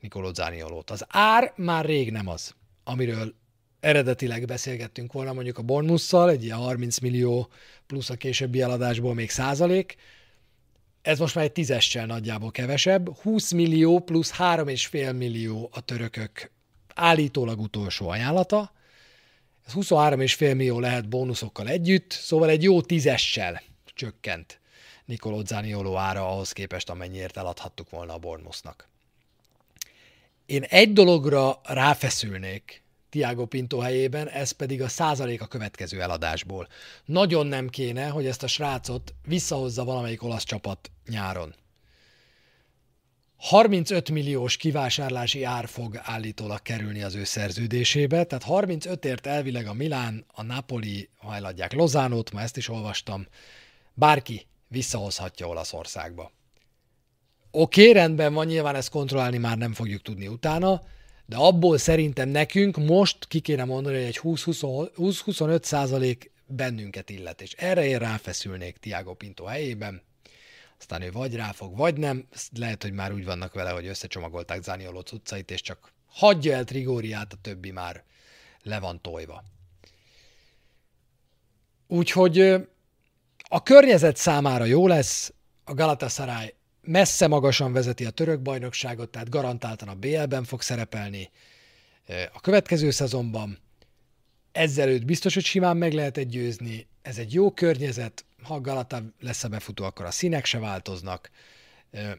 Nikoló Zániolót. Az ár már rég nem az, amiről eredetileg beszélgettünk volna mondjuk a Bormusszal, egy ilyen 30 millió plusz a későbbi eladásból még százalék, ez most már egy tízessel nagyjából kevesebb, 20 millió plusz 3,5 millió a törökök állítólag utolsó ajánlata, ez 23,5 millió lehet bónuszokkal együtt, szóval egy jó tízessel csökkent Nicolò Zanioló ára ahhoz képest, amennyiért eladhattuk volna a Bournemouthnak. Én egy dologra ráfeszülnék Tiago Pinto helyében, ez pedig a százalék a következő eladásból. Nagyon nem kéne, hogy ezt a srácot visszahozza valamelyik olasz csapat nyáron. 35 milliós kivásárlási ár fog állítólag kerülni az ő szerződésébe, tehát 35ért elvileg a Milán, a Napoli hajladják Lozánót, ma ezt is olvastam, bárki visszahozhatja Olaszországba. Oké, okay, rendben van, nyilván ezt kontrollálni már nem fogjuk tudni utána, de abból szerintem nekünk most ki kéne mondani, hogy egy 20-25 százalék bennünket illet, és erre én ráfeszülnék Tiago Pinto helyében, aztán ő vagy ráfog, vagy nem. Lehet, hogy már úgy vannak vele, hogy összecsomagolták Zanioló cuccait, és csak hagyja el Trigóriát, a többi már le van tojva. Úgyhogy a környezet számára jó lesz, a Galatasaray messze magasan vezeti a török bajnokságot, tehát garantáltan a BL-ben fog szerepelni a következő szezonban. Ezzel őt biztos, hogy simán meg lehet egy győzni. Ez egy jó környezet, ha Galata lesz a befutó, akkor a színek se változnak.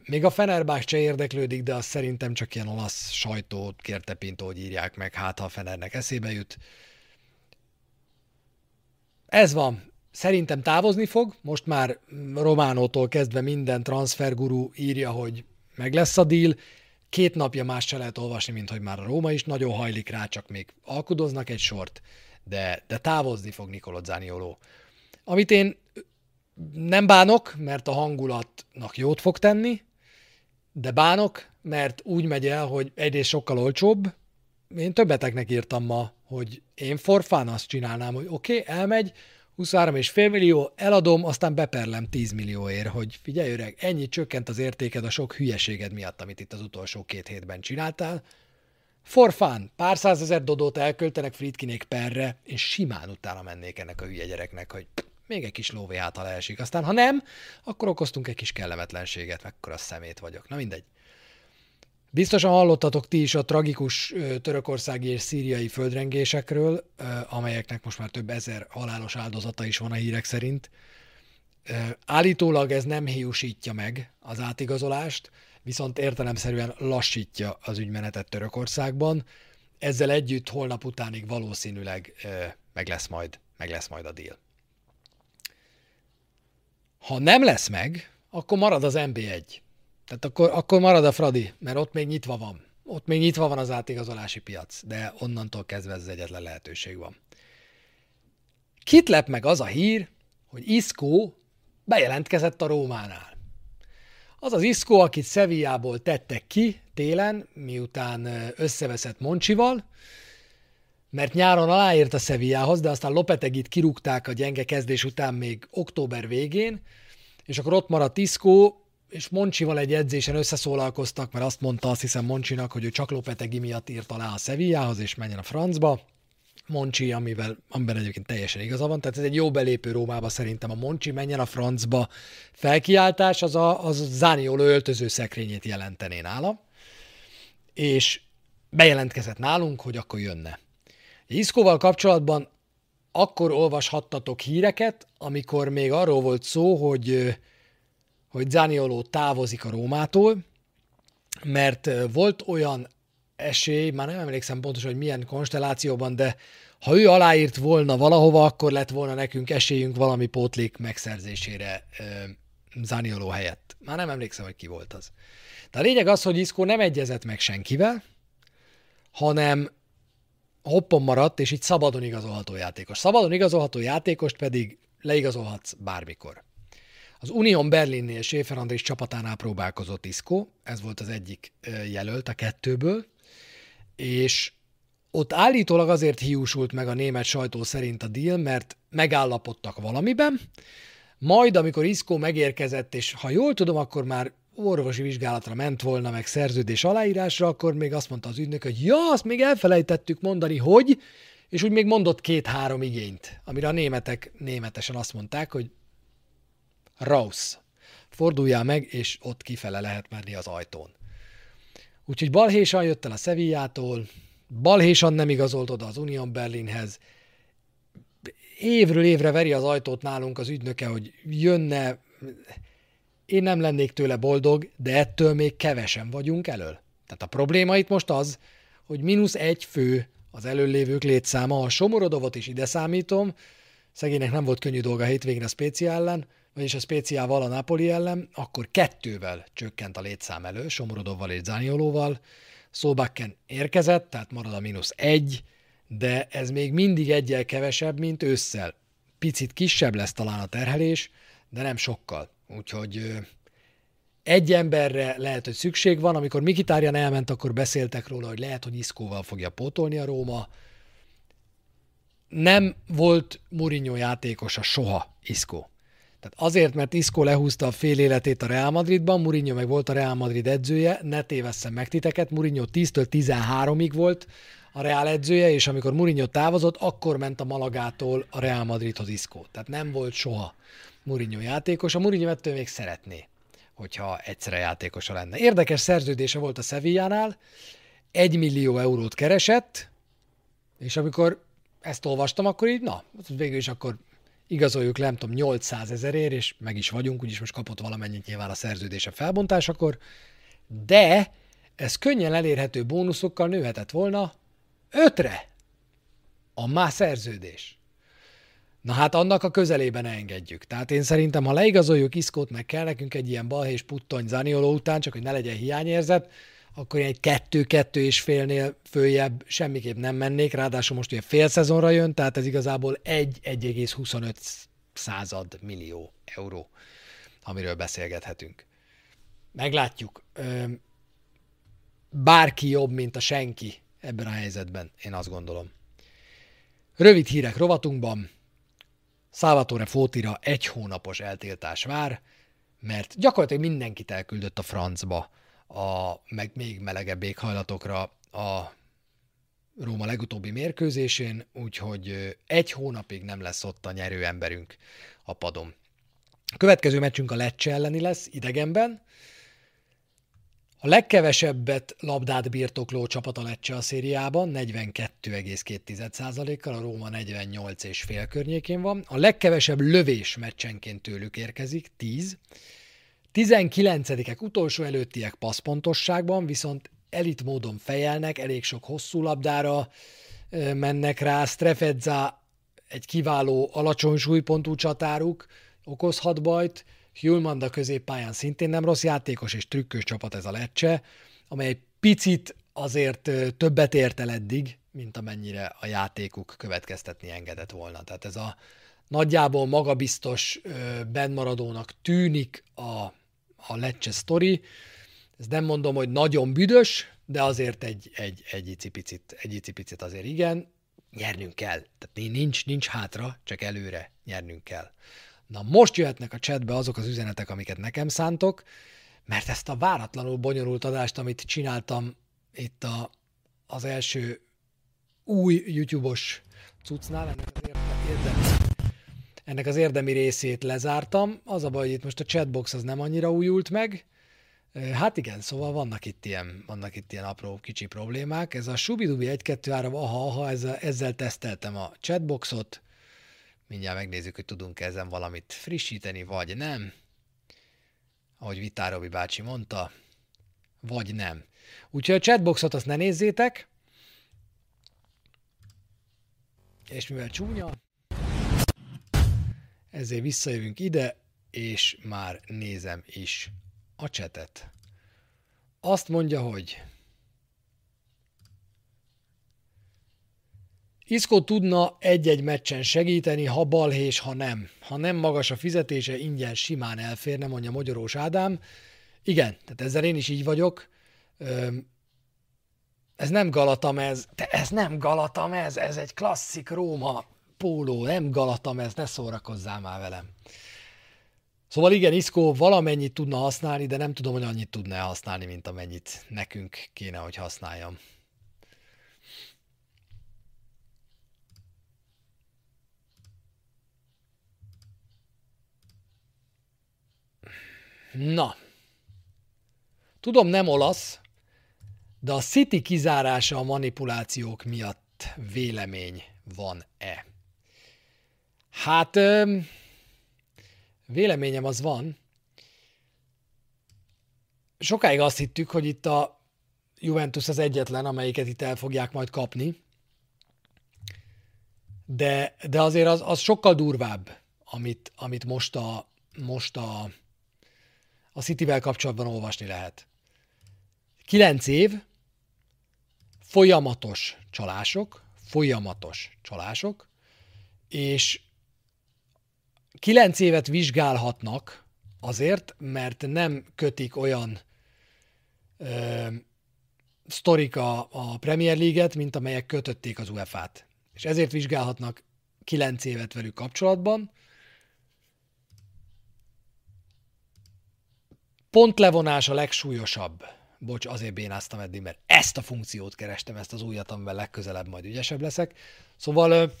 Még a Fenerbahce érdeklődik, de azt szerintem csak ilyen olasz sajtót kérte Pinto, hogy írják meg, hát ha a Fenernek eszébe jut. Ez van. Szerintem távozni fog. Most már Románótól kezdve minden transferguru írja, hogy meg lesz a deal. Két napja más se lehet olvasni, mint hogy már a Róma is nagyon hajlik rá, csak még alkudoznak egy sort, de, de távozni fog Zanioló. Amit én nem bánok, mert a hangulatnak jót fog tenni, de bánok, mert úgy megy el, hogy egyrészt sokkal olcsóbb. Én többeteknek írtam ma, hogy én forfán azt csinálnám, hogy oké, okay, elmegy, 23,5 millió, eladom, aztán beperlem 10 millióért, hogy figyelj öreg, ennyi csökkent az értéked a sok hülyeséged miatt, amit itt az utolsó két hétben csináltál. Forfán, pár százezer dodót elköltenek Friedkinék perre, és simán utána mennék ennek a hülye gyereknek, hogy még egy kis lóvé által esik. Aztán, ha nem, akkor okoztunk egy kis kellemetlenséget, mekkora szemét vagyok. Na mindegy. Biztosan hallottatok ti is a tragikus törökországi és szíriai földrengésekről, amelyeknek most már több ezer halálos áldozata is van a hírek szerint. Állítólag ez nem hiúsítja meg az átigazolást, viszont értelemszerűen lassítja az ügymenetet Törökországban. Ezzel együtt holnap utánig valószínűleg meg lesz majd, meg lesz majd a deal. Ha nem lesz meg, akkor marad az MB1. Tehát akkor, akkor marad a Fradi, mert ott még nyitva van. Ott még nyitva van az átigazolási piac, de onnantól kezdve ez egyetlen lehetőség van. Kit lep meg az a hír, hogy Isco bejelentkezett a Rómánál. Az az Isco, akit Sevillából tettek ki télen, miután összeveszett Moncsival, mert nyáron aláírt a Sevillához, de aztán Lopetegit kirúgták a gyenge kezdés után még október végén, és akkor ott maradt Isco, és Moncsival egy edzésen összeszólalkoztak, mert azt mondta azt hiszem Moncsinak, hogy ő csak Lopetegi miatt írt alá a Sevillához, és menjen a francba. Moncsi, amivel, amiben egyébként teljesen igaza van, tehát ez egy jó belépő Rómába szerintem a Moncsi, menjen a francba felkiáltás, az a, az Zánioló öltöző szekrényét jelentené nála, és bejelentkezett nálunk, hogy akkor jönne. Iszkóval kapcsolatban akkor olvashattatok híreket, amikor még arról volt szó, hogy, hogy Zanioló távozik a Rómától, mert volt olyan esély, már nem emlékszem pontosan, hogy milyen konstellációban, de ha ő aláírt volna valahova, akkor lett volna nekünk esélyünk valami pótlék megszerzésére Zanioló helyett. Már nem emlékszem, hogy ki volt az. De a lényeg az, hogy Iszkó nem egyezett meg senkivel, hanem hoppon maradt, és így szabadon igazolható játékos. Szabadon igazolható játékost pedig leigazolhatsz bármikor. Az Union Berlinnél Schäfer Andrés csapatánál próbálkozott Isco, ez volt az egyik jelölt a kettőből, és ott állítólag azért hiúsult meg a német sajtó szerint a deal, mert megállapodtak valamiben, majd amikor Isco megérkezett, és ha jól tudom, akkor már orvosi vizsgálatra ment volna, meg szerződés aláírásra, akkor még azt mondta az ügynök, hogy ja, azt még elfelejtettük mondani, hogy, és úgy még mondott két-három igényt, amire a németek németesen azt mondták, hogy raus, forduljál meg, és ott kifele lehet menni az ajtón. Úgyhogy balhésan jött el a Sevillától, balhésan nem igazolt oda az Union Berlinhez, évről évre veri az ajtót nálunk az ügynöke, hogy jönne, én nem lennék tőle boldog, de ettől még kevesen vagyunk elől. Tehát a probléma itt most az, hogy mínusz egy fő az előlévők létszáma, a Somorodovot is ide számítom, szegénynek nem volt könnyű dolga hétvégén a Spécia ellen, vagyis a Spéciával a Napoli ellen, akkor kettővel csökkent a létszám elő, Somorodovval és Zaniolóval, Szóbakken érkezett, tehát marad a mínusz egy, de ez még mindig egyel kevesebb, mint ősszel. Picit kisebb lesz talán a terhelés, de nem sokkal. Úgyhogy egy emberre lehet, hogy szükség van. Amikor Mikitárjan elment, akkor beszéltek róla, hogy lehet, hogy Iszkóval fogja pótolni a Róma. Nem volt Mourinho játékosa soha Iszkó. Tehát azért, mert Isco lehúzta a fél életét a Real Madridban, Mourinho meg volt a Real Madrid edzője, ne tévesszem meg titeket, Mourinho 10-től 13-ig volt a Real edzője, és amikor Mourinho távozott, akkor ment a Malagától a Real Madridhoz Isco. Tehát nem volt soha Mourinho játékos. A Mourinho ettől még szeretné, hogyha egyszerre játékosa lenne. Érdekes szerződése volt a Sevillánál, egy millió eurót keresett, és amikor ezt olvastam, akkor így, na, végül is akkor igazoljuk le, nem tudom, 800 ezerért, és meg is vagyunk, úgyis most kapott valamennyit nyilván a szerződése felbontásakor, de ez könnyen elérhető bónuszokkal nőhetett volna ötre a már szerződés. Na hát annak a közelében engedjük. Tehát én szerintem, ha leigazoljuk Iszkót, meg kell nekünk egy ilyen balhés puttony Zanioló után, csak hogy ne legyen hiányérzet, akkor egy kettő-kettő és félnél följebb semmiképp nem mennék, ráadásul most ugye fél szezonra jön, tehát ez igazából 1,25 század millió euró, amiről beszélgethetünk. Meglátjuk. Bárki jobb, mint a senki ebben a helyzetben, én azt gondolom. Rövid hírek rovatunkban. Salvatore Fótira egy hónapos eltiltás vár, mert gyakorlatilag mindenkit elküldött a francba a meg még melegebb éghajlatokra a Róma legutóbbi mérkőzésén, úgyhogy egy hónapig nem lesz ott a nyerő emberünk a padon. A következő meccsünk a Lecce elleni lesz, idegenben. A legkevesebbet labdát birtokló csapat a Lecce a szériában, 42,2%-kal, a Róma 48,5 környékén van. A legkevesebb lövés meccsenként tőlük érkezik, 10. 19-ek utolsó előttiek passzpontosságban, viszont elit módon fejelnek, elég sok hosszú labdára mennek rá. Strefedza egy kiváló alacsony súlypontú csatáruk, okozhat bajt, Hjulmand a középpályán szintén nem rossz játékos, és trükkös csapat ez a Lecce, amely egy picit azért többet ért el eddig, mint amennyire a játékuk következtetni engedett volna. Tehát ez a nagyjából magabiztos benmaradónak tűnik a, a Lecce sztori. Ez nem mondom, hogy nagyon büdös, de azért egy, egy, egy, icipicit, egy icipicit azért igen. Nyernünk kell. Tehát nincs, nincs hátra, csak előre nyernünk kell. Na most jöhetnek a chatbe azok az üzenetek, amiket nekem szántok, mert ezt a váratlanul bonyolult adást, amit csináltam itt a, az első új YouTube-os cuccnál, ennek az érdemi, ennek az érdemi részét lezártam. Az a baj, hogy itt most a chatbox az nem annyira újult meg. Hát igen, szóval vannak itt ilyen, vannak itt ilyen apró kicsi problémák. Ez a Subidubi 1-2-3, aha, aha, ezzel, ezzel teszteltem a chatboxot, Mindjárt megnézzük, hogy tudunk ezen valamit frissíteni, vagy nem. Ahogy Vitárobi bácsi mondta, vagy nem. Úgyhogy a chatboxot azt ne nézzétek, és mivel csúnya, ezért visszajövünk ide, és már nézem is a csetet. Azt mondja, hogy Iszkó tudna egy-egy meccsen segíteni, ha balhés, ha nem. Ha nem magas a fizetése, ingyen simán elférne, mondja Magyarós Ádám. Igen, tehát ezzel én is így vagyok. Ez nem Galatamez, de ez nem Galatamez, ez egy klasszik Róma póló, nem Galatamez, ne szórakozzál már velem. Szóval igen, Iszkó valamennyit tudna használni, de nem tudom, hogy annyit tudna használni, mint amennyit nekünk kéne, hogy használjam. Na, tudom nem olasz, de a City kizárása a manipulációk miatt vélemény van-e? Hát, véleményem az van. Sokáig azt hittük, hogy itt a Juventus az egyetlen, amelyiket itt el fogják majd kapni. De, de azért az, az sokkal durvább, amit, amit most a, most a a Cityvel kapcsolatban olvasni lehet. Kilenc év, folyamatos csalások, folyamatos csalások, és kilenc évet vizsgálhatnak azért, mert nem kötik olyan ö, sztorik a, a Premier League-et, mint amelyek kötötték az UEFA-t. És ezért vizsgálhatnak kilenc évet velük kapcsolatban, Pontlevonás a legsúlyosabb. Bocs, azért bénáztam eddig, mert ezt a funkciót kerestem, ezt az újat, amivel legközelebb majd ügyesebb leszek. Szóval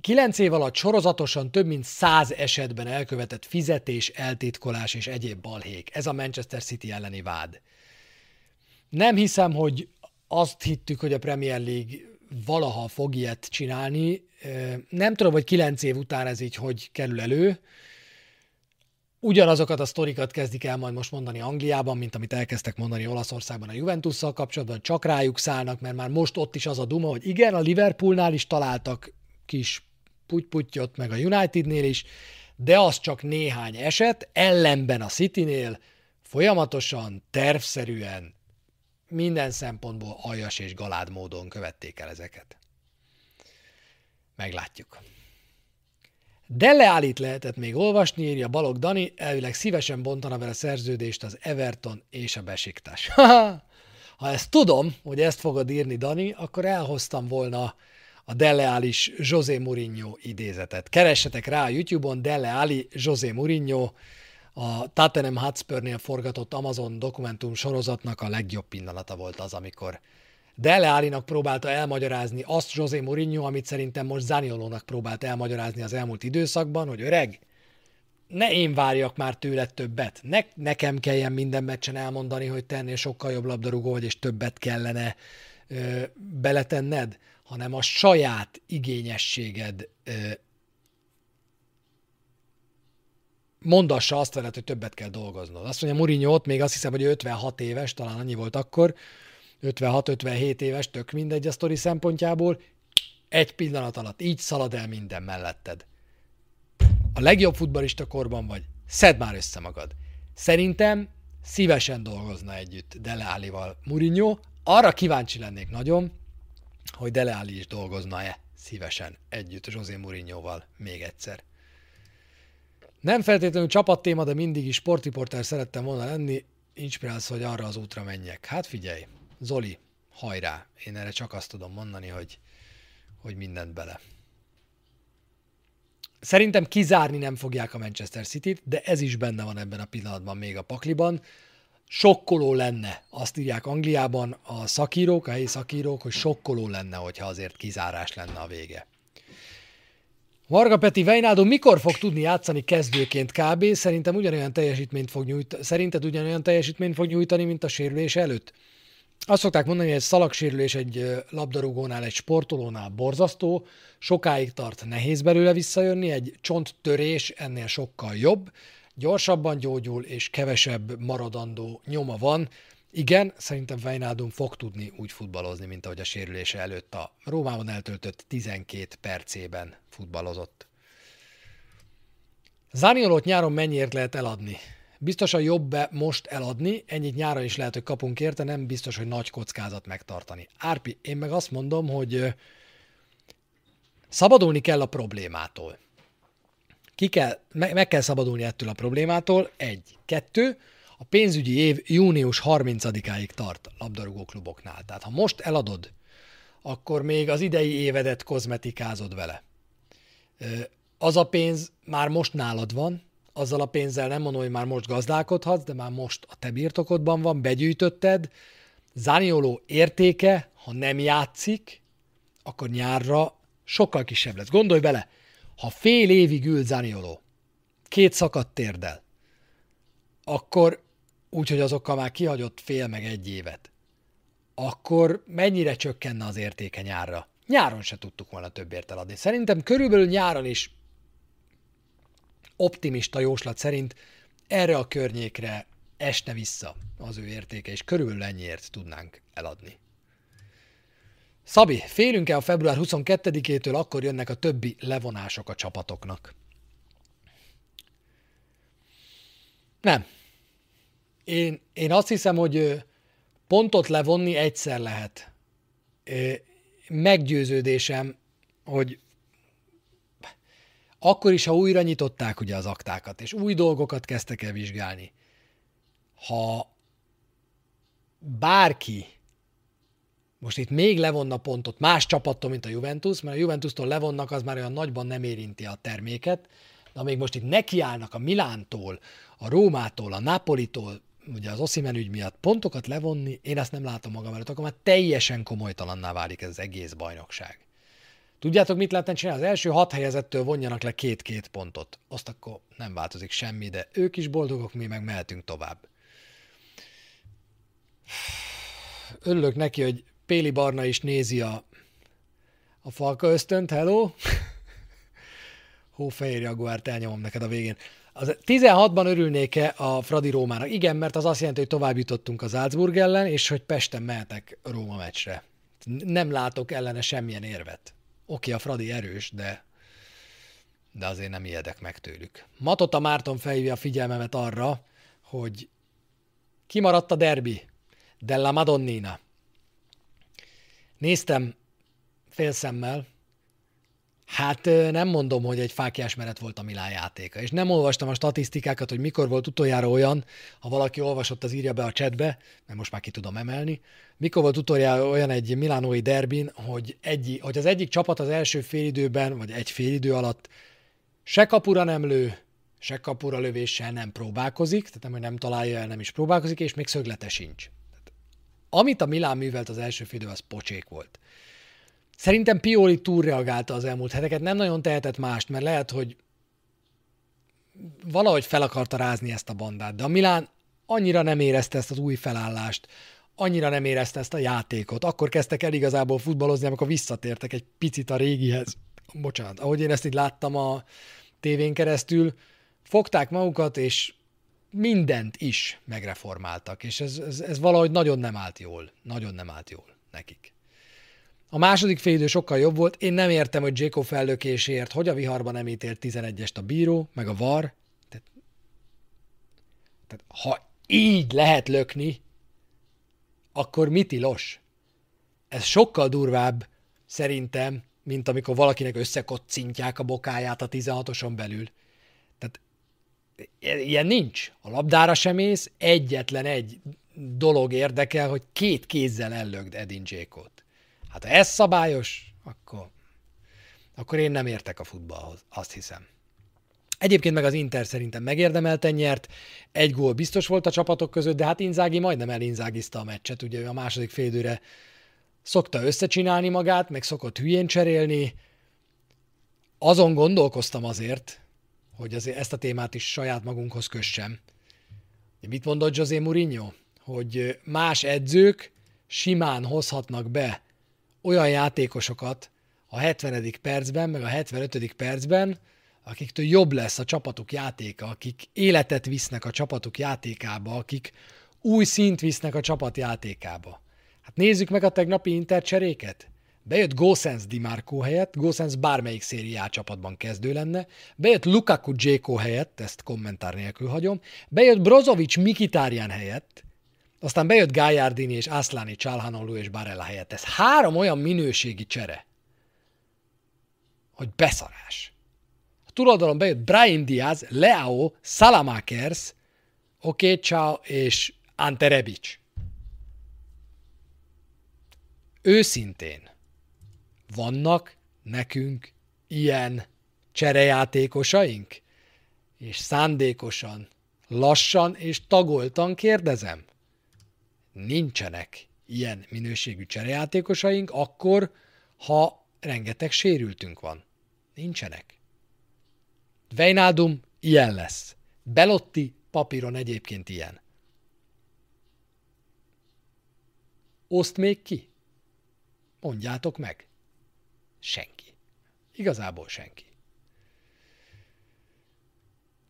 9 év alatt sorozatosan több mint 100 esetben elkövetett fizetés, eltitkolás és egyéb balhék. Ez a Manchester City elleni vád. Nem hiszem, hogy azt hittük, hogy a Premier League valaha fog ilyet csinálni. Nem tudom, hogy 9 év után ez így hogy kerül elő ugyanazokat a sztorikat kezdik el majd most mondani Angliában, mint amit elkezdtek mondani Olaszországban a Juventusszal kapcsolatban, csak rájuk szállnak, mert már most ott is az a duma, hogy igen, a Liverpoolnál is találtak kis putyputyot, meg a Unitednél is, de az csak néhány eset, ellenben a Citynél folyamatosan, tervszerűen, minden szempontból aljas és galád módon követték el ezeket. Meglátjuk. Dele állít lehetett még olvasni, írja Balog Dani, elvileg szívesen bontana vele szerződést az Everton és a Besiktas. *laughs* ha ezt tudom, hogy ezt fogod írni, Dani, akkor elhoztam volna a Dele Alli José Mourinho idézetet. Keressetek rá a YouTube-on Dele Alli José Mourinho, a Tottenham Hotspurnél forgatott Amazon dokumentum sorozatnak a legjobb pillanata volt az, amikor Dele Allinak próbálta elmagyarázni azt José Mourinho, amit szerintem most Zaniolónak próbált elmagyarázni az elmúlt időszakban, hogy öreg, ne én várjak már tőle többet. Ne, nekem kelljen minden meccsen elmondani, hogy te ennél sokkal jobb labdarúgó vagy, és többet kellene ö, beletenned, hanem a saját igényességed ö, mondassa azt veled, hogy többet kell dolgoznod. Azt mondja Mourinho ott még azt hiszem, hogy 56 éves, talán annyi volt akkor, 56-57 éves, tök mindegy a sztori szempontjából, egy pillanat alatt így szalad el minden melletted. A legjobb futbalista korban vagy, szedd már össze magad. Szerintem szívesen dolgozna együtt Dele Allival Mourinho. Arra kíváncsi lennék nagyon, hogy Dele Alli is dolgozna-e szívesen együtt José Mourinhoval még egyszer. Nem feltétlenül csapattéma, de mindig is sportiporter szerettem volna lenni, inspirálsz, hogy arra az útra menjek. Hát figyelj, Zoli, hajrá! Én erre csak azt tudom mondani, hogy, hogy mindent bele. Szerintem kizárni nem fogják a Manchester City-t, de ez is benne van ebben a pillanatban még a pakliban. Sokkoló lenne, azt írják Angliában a szakírók, a helyi szakírók, hogy sokkoló lenne, hogyha azért kizárás lenne a vége. Varga Peti Vejnádó mikor fog tudni játszani kezdőként kb? Szerintem ugyanolyan teljesítményt fog nyújtani, szerinted ugyanolyan teljesítményt fog nyújtani, mint a sérülés előtt? Azt szokták mondani, hogy egy szalagsérülés egy labdarúgónál, egy sportolónál borzasztó, sokáig tart, nehéz belőle visszajönni, egy csonttörés ennél sokkal jobb, gyorsabban gyógyul, és kevesebb maradandó nyoma van. Igen, szerintem Vejnádum fog tudni úgy futballozni, mint ahogy a sérülése előtt a Rómában eltöltött 12 percében futballozott. Zaniolót nyáron mennyiért lehet eladni? Biztosan jobb-e most eladni, ennyit nyára is lehet, hogy kapunk érte, nem biztos, hogy nagy kockázat megtartani. Árpi, én meg azt mondom, hogy szabadulni kell a problémától. Ki kell, meg kell szabadulni ettől a problémától. Egy. Kettő, a pénzügyi év június 30-áig tart labdarúgó kluboknál. Tehát ha most eladod, akkor még az idei évedet kozmetikázod vele. Az a pénz már most nálad van, azzal a pénzzel nem mondom, hogy már most gazdálkodhatsz, de már most a te birtokodban van, begyűjtötted. Zánioló értéke, ha nem játszik, akkor nyárra sokkal kisebb lesz. Gondolj bele, ha fél évig ül Zánioló, két szakadt térdel, akkor úgyhogy azokkal már kihagyott fél meg egy évet, akkor mennyire csökkenne az értéke nyárra? Nyáron se tudtuk volna többért eladni. Szerintem körülbelül nyáron is optimista jóslat szerint erre a környékre esne vissza az ő értéke, és körülbelül ennyiért tudnánk eladni. Szabi, félünk-e a február 22-től, akkor jönnek a többi levonások a csapatoknak? Nem. Én, én azt hiszem, hogy pontot levonni egyszer lehet. Meggyőződésem, hogy akkor is, ha újra nyitották ugye az aktákat, és új dolgokat kezdtek el vizsgálni, ha bárki most itt még levonna pontot más csapattól, mint a Juventus, mert a Juventustól levonnak, az már olyan nagyban nem érinti a terméket, de még most itt nekiállnak a Milántól, a Rómától, a Napolitól, ugye az Oszimen ügy miatt pontokat levonni, én ezt nem látom magam előtt, akkor már teljesen komolytalanná válik ez az egész bajnokság. Tudjátok, mit lehetne csinálni? Az első hat helyezettől vonjanak le két-két pontot. Azt akkor nem változik semmi, de ők is boldogok, mi meg mehetünk tovább. Örülök neki, hogy Péli Barna is nézi a, a falka ösztönt. Hello! Hófehér Jaguárt elnyomom neked a végén. Az 16-ban örülnék-e a Fradi Rómának? Igen, mert az azt jelenti, hogy tovább jutottunk az Salzburg ellen, és hogy Pesten mehetek Róma meccsre. Nem látok ellene semmilyen érvet. Oké, a Fradi erős, de, de azért nem ijedek meg tőlük. Matota Márton felhívja a figyelmemet arra, hogy kimaradt a derbi, Della Madonnina. Néztem félszemmel, Hát nem mondom, hogy egy fákjás meret volt a Milán játéka, és nem olvastam a statisztikákat, hogy mikor volt utoljára olyan, ha valaki olvasott, az írja be a chatbe, mert most már ki tudom emelni, mikor volt utoljára olyan egy milánói derbin, hogy, egy, hogy az egyik csapat az első félidőben, vagy egy félidő alatt se kapura nem lő, se kapura lövéssel nem próbálkozik, tehát nem, hogy nem találja el, nem is próbálkozik, és még szöglete sincs. Tehát, amit a Milán művelt az első félidő, az pocsék volt. Szerintem Pioli túlreagálta az elmúlt heteket, nem nagyon tehetett mást, mert lehet, hogy valahogy fel akarta rázni ezt a bandát, de a Milán annyira nem érezte ezt az új felállást, annyira nem érezte ezt a játékot. Akkor kezdtek el igazából futballozni, amikor visszatértek egy picit a régihez. Bocsánat, ahogy én ezt így láttam a tévén keresztül, fogták magukat, és mindent is megreformáltak, és ez, ez, ez valahogy nagyon nem állt jól. Nagyon nem állt jól nekik. A második félidő sokkal jobb volt. Én nem értem, hogy Jacob fellökésért, hogy a viharban nem ítélt 11-est a bíró, meg a var. Tehát, tehát ha így lehet lökni, akkor mi tilos? Ez sokkal durvább szerintem, mint amikor valakinek összekocintják a bokáját a 16-oson belül. Tehát ilyen nincs. A labdára sem ész, egyetlen egy dolog érdekel, hogy két kézzel ellögd Edin Dzsékot. Hát ha ez szabályos, akkor, akkor én nem értek a futballhoz, azt hiszem. Egyébként meg az Inter szerintem megérdemelten nyert, egy gól biztos volt a csapatok között, de hát Inzági majdnem elinzágizta a meccset, ugye ő a második félidőre szokta összecsinálni magát, meg szokott hülyén cserélni. Azon gondolkoztam azért, hogy azért ezt a témát is saját magunkhoz kössem. Mit mondott José Mourinho? Hogy más edzők simán hozhatnak be olyan játékosokat a 70. percben, meg a 75. percben, akiktől jobb lesz a csapatuk játéka, akik életet visznek a csapatuk játékába, akik új szint visznek a csapat játékába. Hát nézzük meg a tegnapi intercseréket. Bejött Gosens Di Marco helyett, Gosens bármelyik szériá csapatban kezdő lenne, bejött Lukaku Dzséko helyett, ezt kommentár nélkül hagyom, bejött Brozovic Mikitárján helyett, aztán bejött Gájárdini és Aszláni Csalhanolú és Barella helyett. Ez három olyan minőségi csere, hogy beszarás tulajdonban bejött Brian Diaz, Leao, Salamakers, Oké, ciao, és Ante Rebic. Őszintén, vannak nekünk ilyen cserejátékosaink? És szándékosan, lassan és tagoltan kérdezem. Nincsenek ilyen minőségű cserejátékosaink, akkor, ha rengeteg sérültünk van. Nincsenek. Vejnádum ilyen lesz. Belotti papíron egyébként ilyen. Oszt még ki? Mondjátok meg. Senki. Igazából senki.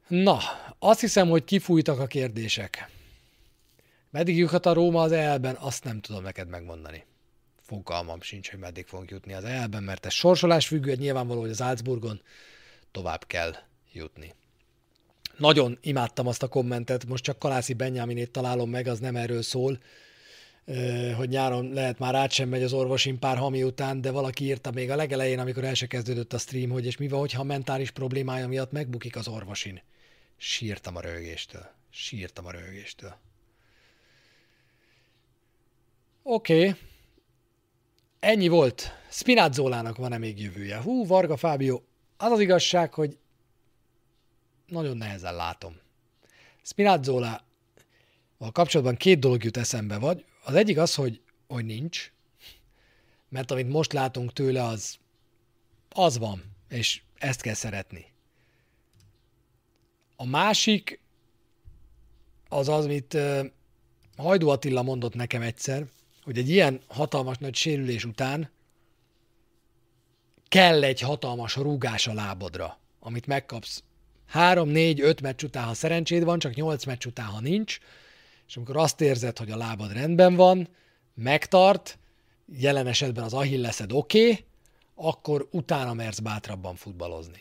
Na, azt hiszem, hogy kifújtak a kérdések. Meddig juthat a Róma az elben, azt nem tudom neked megmondani. Fogalmam sincs, hogy meddig fogunk jutni az elben, mert ez sorsolás függő, nyilvánvaló, hogy az Álcburgon tovább kell jutni. Nagyon imádtam azt a kommentet, most csak Kalászi Benyáminét találom meg, az nem erről szól, hogy nyáron lehet már át sem megy az orvosin pár hami után, de valaki írta még a legelején, amikor el se kezdődött a stream, hogy és mi van, hogyha mentális problémája miatt megbukik az orvosin. Sírtam a rögéstől. Sírtam a rögéstől. Oké. Okay. Ennyi volt. Spinazzolának van-e még jövője? Hú, Varga Fábio. Az az igazság, hogy nagyon nehezen látom. Spinazzola a kapcsolatban két dolog jut eszembe, vagy az egyik az, hogy, hogy nincs, mert amit most látunk tőle, az, az van, és ezt kell szeretni. A másik az az, amit Hajdó Attila mondott nekem egyszer, hogy egy ilyen hatalmas nagy sérülés után kell egy hatalmas rúgás a lábadra, amit megkapsz három, négy, öt meccs után, ha szerencséd van, csak nyolc meccs után, ha nincs, és amikor azt érzed, hogy a lábad rendben van, megtart, jelen esetben az ahilleszed oké, okay, akkor utána mersz bátrabban futballozni.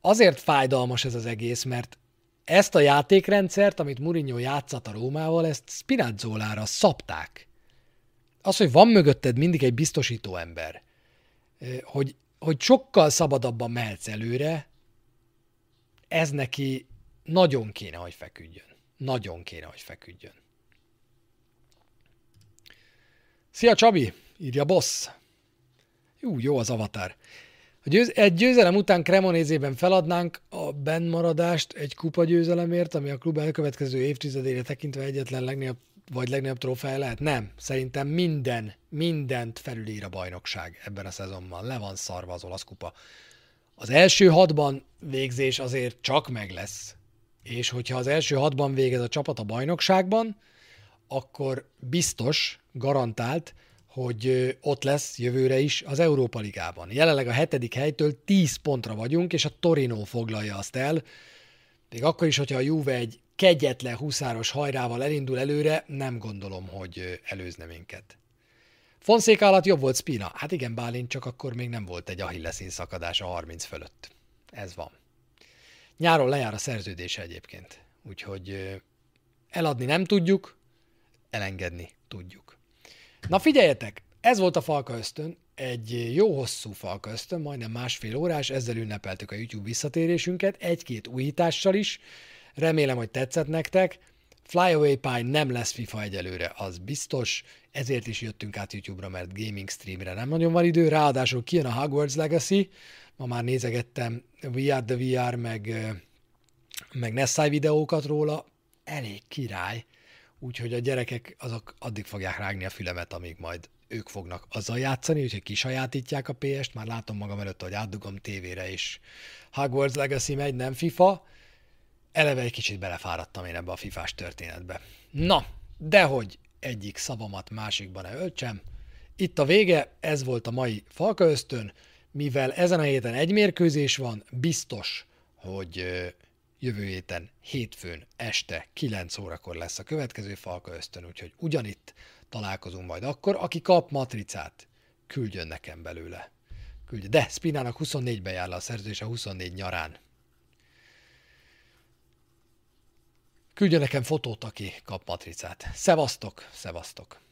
Azért fájdalmas ez az egész, mert ezt a játékrendszert, amit Mourinho játszat a Rómával, ezt Spinazzolára szapták. Az, hogy van mögötted mindig egy biztosító ember, hogy, hogy sokkal szabadabban mehetsz előre, ez neki nagyon kéne, hogy feküdjön. Nagyon kéne, hogy feküdjön. Szia Csabi, írja boss. Jú, jó az avatár. A győz- egy győzelem után Cremonézében feladnánk a bennmaradást egy kupa győzelemért, ami a klub elkövetkező évtizedére tekintve egyetlen legnagyobb vagy legnagyobb trófeja lehet? Nem. Szerintem minden, mindent felülír a bajnokság ebben a szezonban. Le van szarva az olasz kupa Az első hatban végzés azért csak meg lesz. És hogyha az első hatban végez a csapat a bajnokságban, akkor biztos, garantált, hogy ott lesz jövőre is az Európa Ligában. Jelenleg a hetedik helytől 10 pontra vagyunk, és a Torino foglalja azt el. Még akkor is, hogyha a Juve egy kegyetlen huszáros hajrával elindul előre, nem gondolom, hogy előzne minket. Fonszéka alatt jobb volt Spina. Hát igen, Bálint, csak akkor még nem volt egy Achilleszín szakadás a 30 fölött. Ez van. Nyáron lejár a szerződése egyébként. Úgyhogy eladni nem tudjuk, elengedni tudjuk. Na figyeljetek, ez volt a Falka Ösztön, egy jó hosszú Falka Ösztön, majdnem másfél órás, ezzel ünnepeltük a YouTube visszatérésünket, egy-két újítással is, remélem, hogy tetszett nektek. Flyaway Pie nem lesz FIFA egyelőre, az biztos, ezért is jöttünk át YouTube-ra, mert gaming streamre nem nagyon van idő, ráadásul kijön a Hogwarts Legacy, ma már nézegettem VR the VR, meg, meg Nessai videókat róla, elég király, úgyhogy a gyerekek azok addig fogják rágni a fülemet, amíg majd ők fognak azzal játszani, úgyhogy kisajátítják a PS-t, már látom magam előtt, hogy átdugom tévére, és Hogwarts Legacy megy, nem FIFA, eleve egy kicsit belefáradtam én ebbe a fifás történetbe. Na, dehogy egyik szavamat másikban ne öltsem. Itt a vége, ez volt a mai Falka Ösztön, mivel ezen a héten egy mérkőzés van, biztos, hogy jövő héten hétfőn este 9 órakor lesz a következő Falka Ösztön, úgyhogy ugyanitt találkozunk majd akkor. Aki kap matricát, küldjön nekem belőle. Küldjön. De Spinának 24-ben jár le a szerződés a 24 nyarán. Küldjön nekem fotót, aki kap matricát. Szevasztok, szevasztok!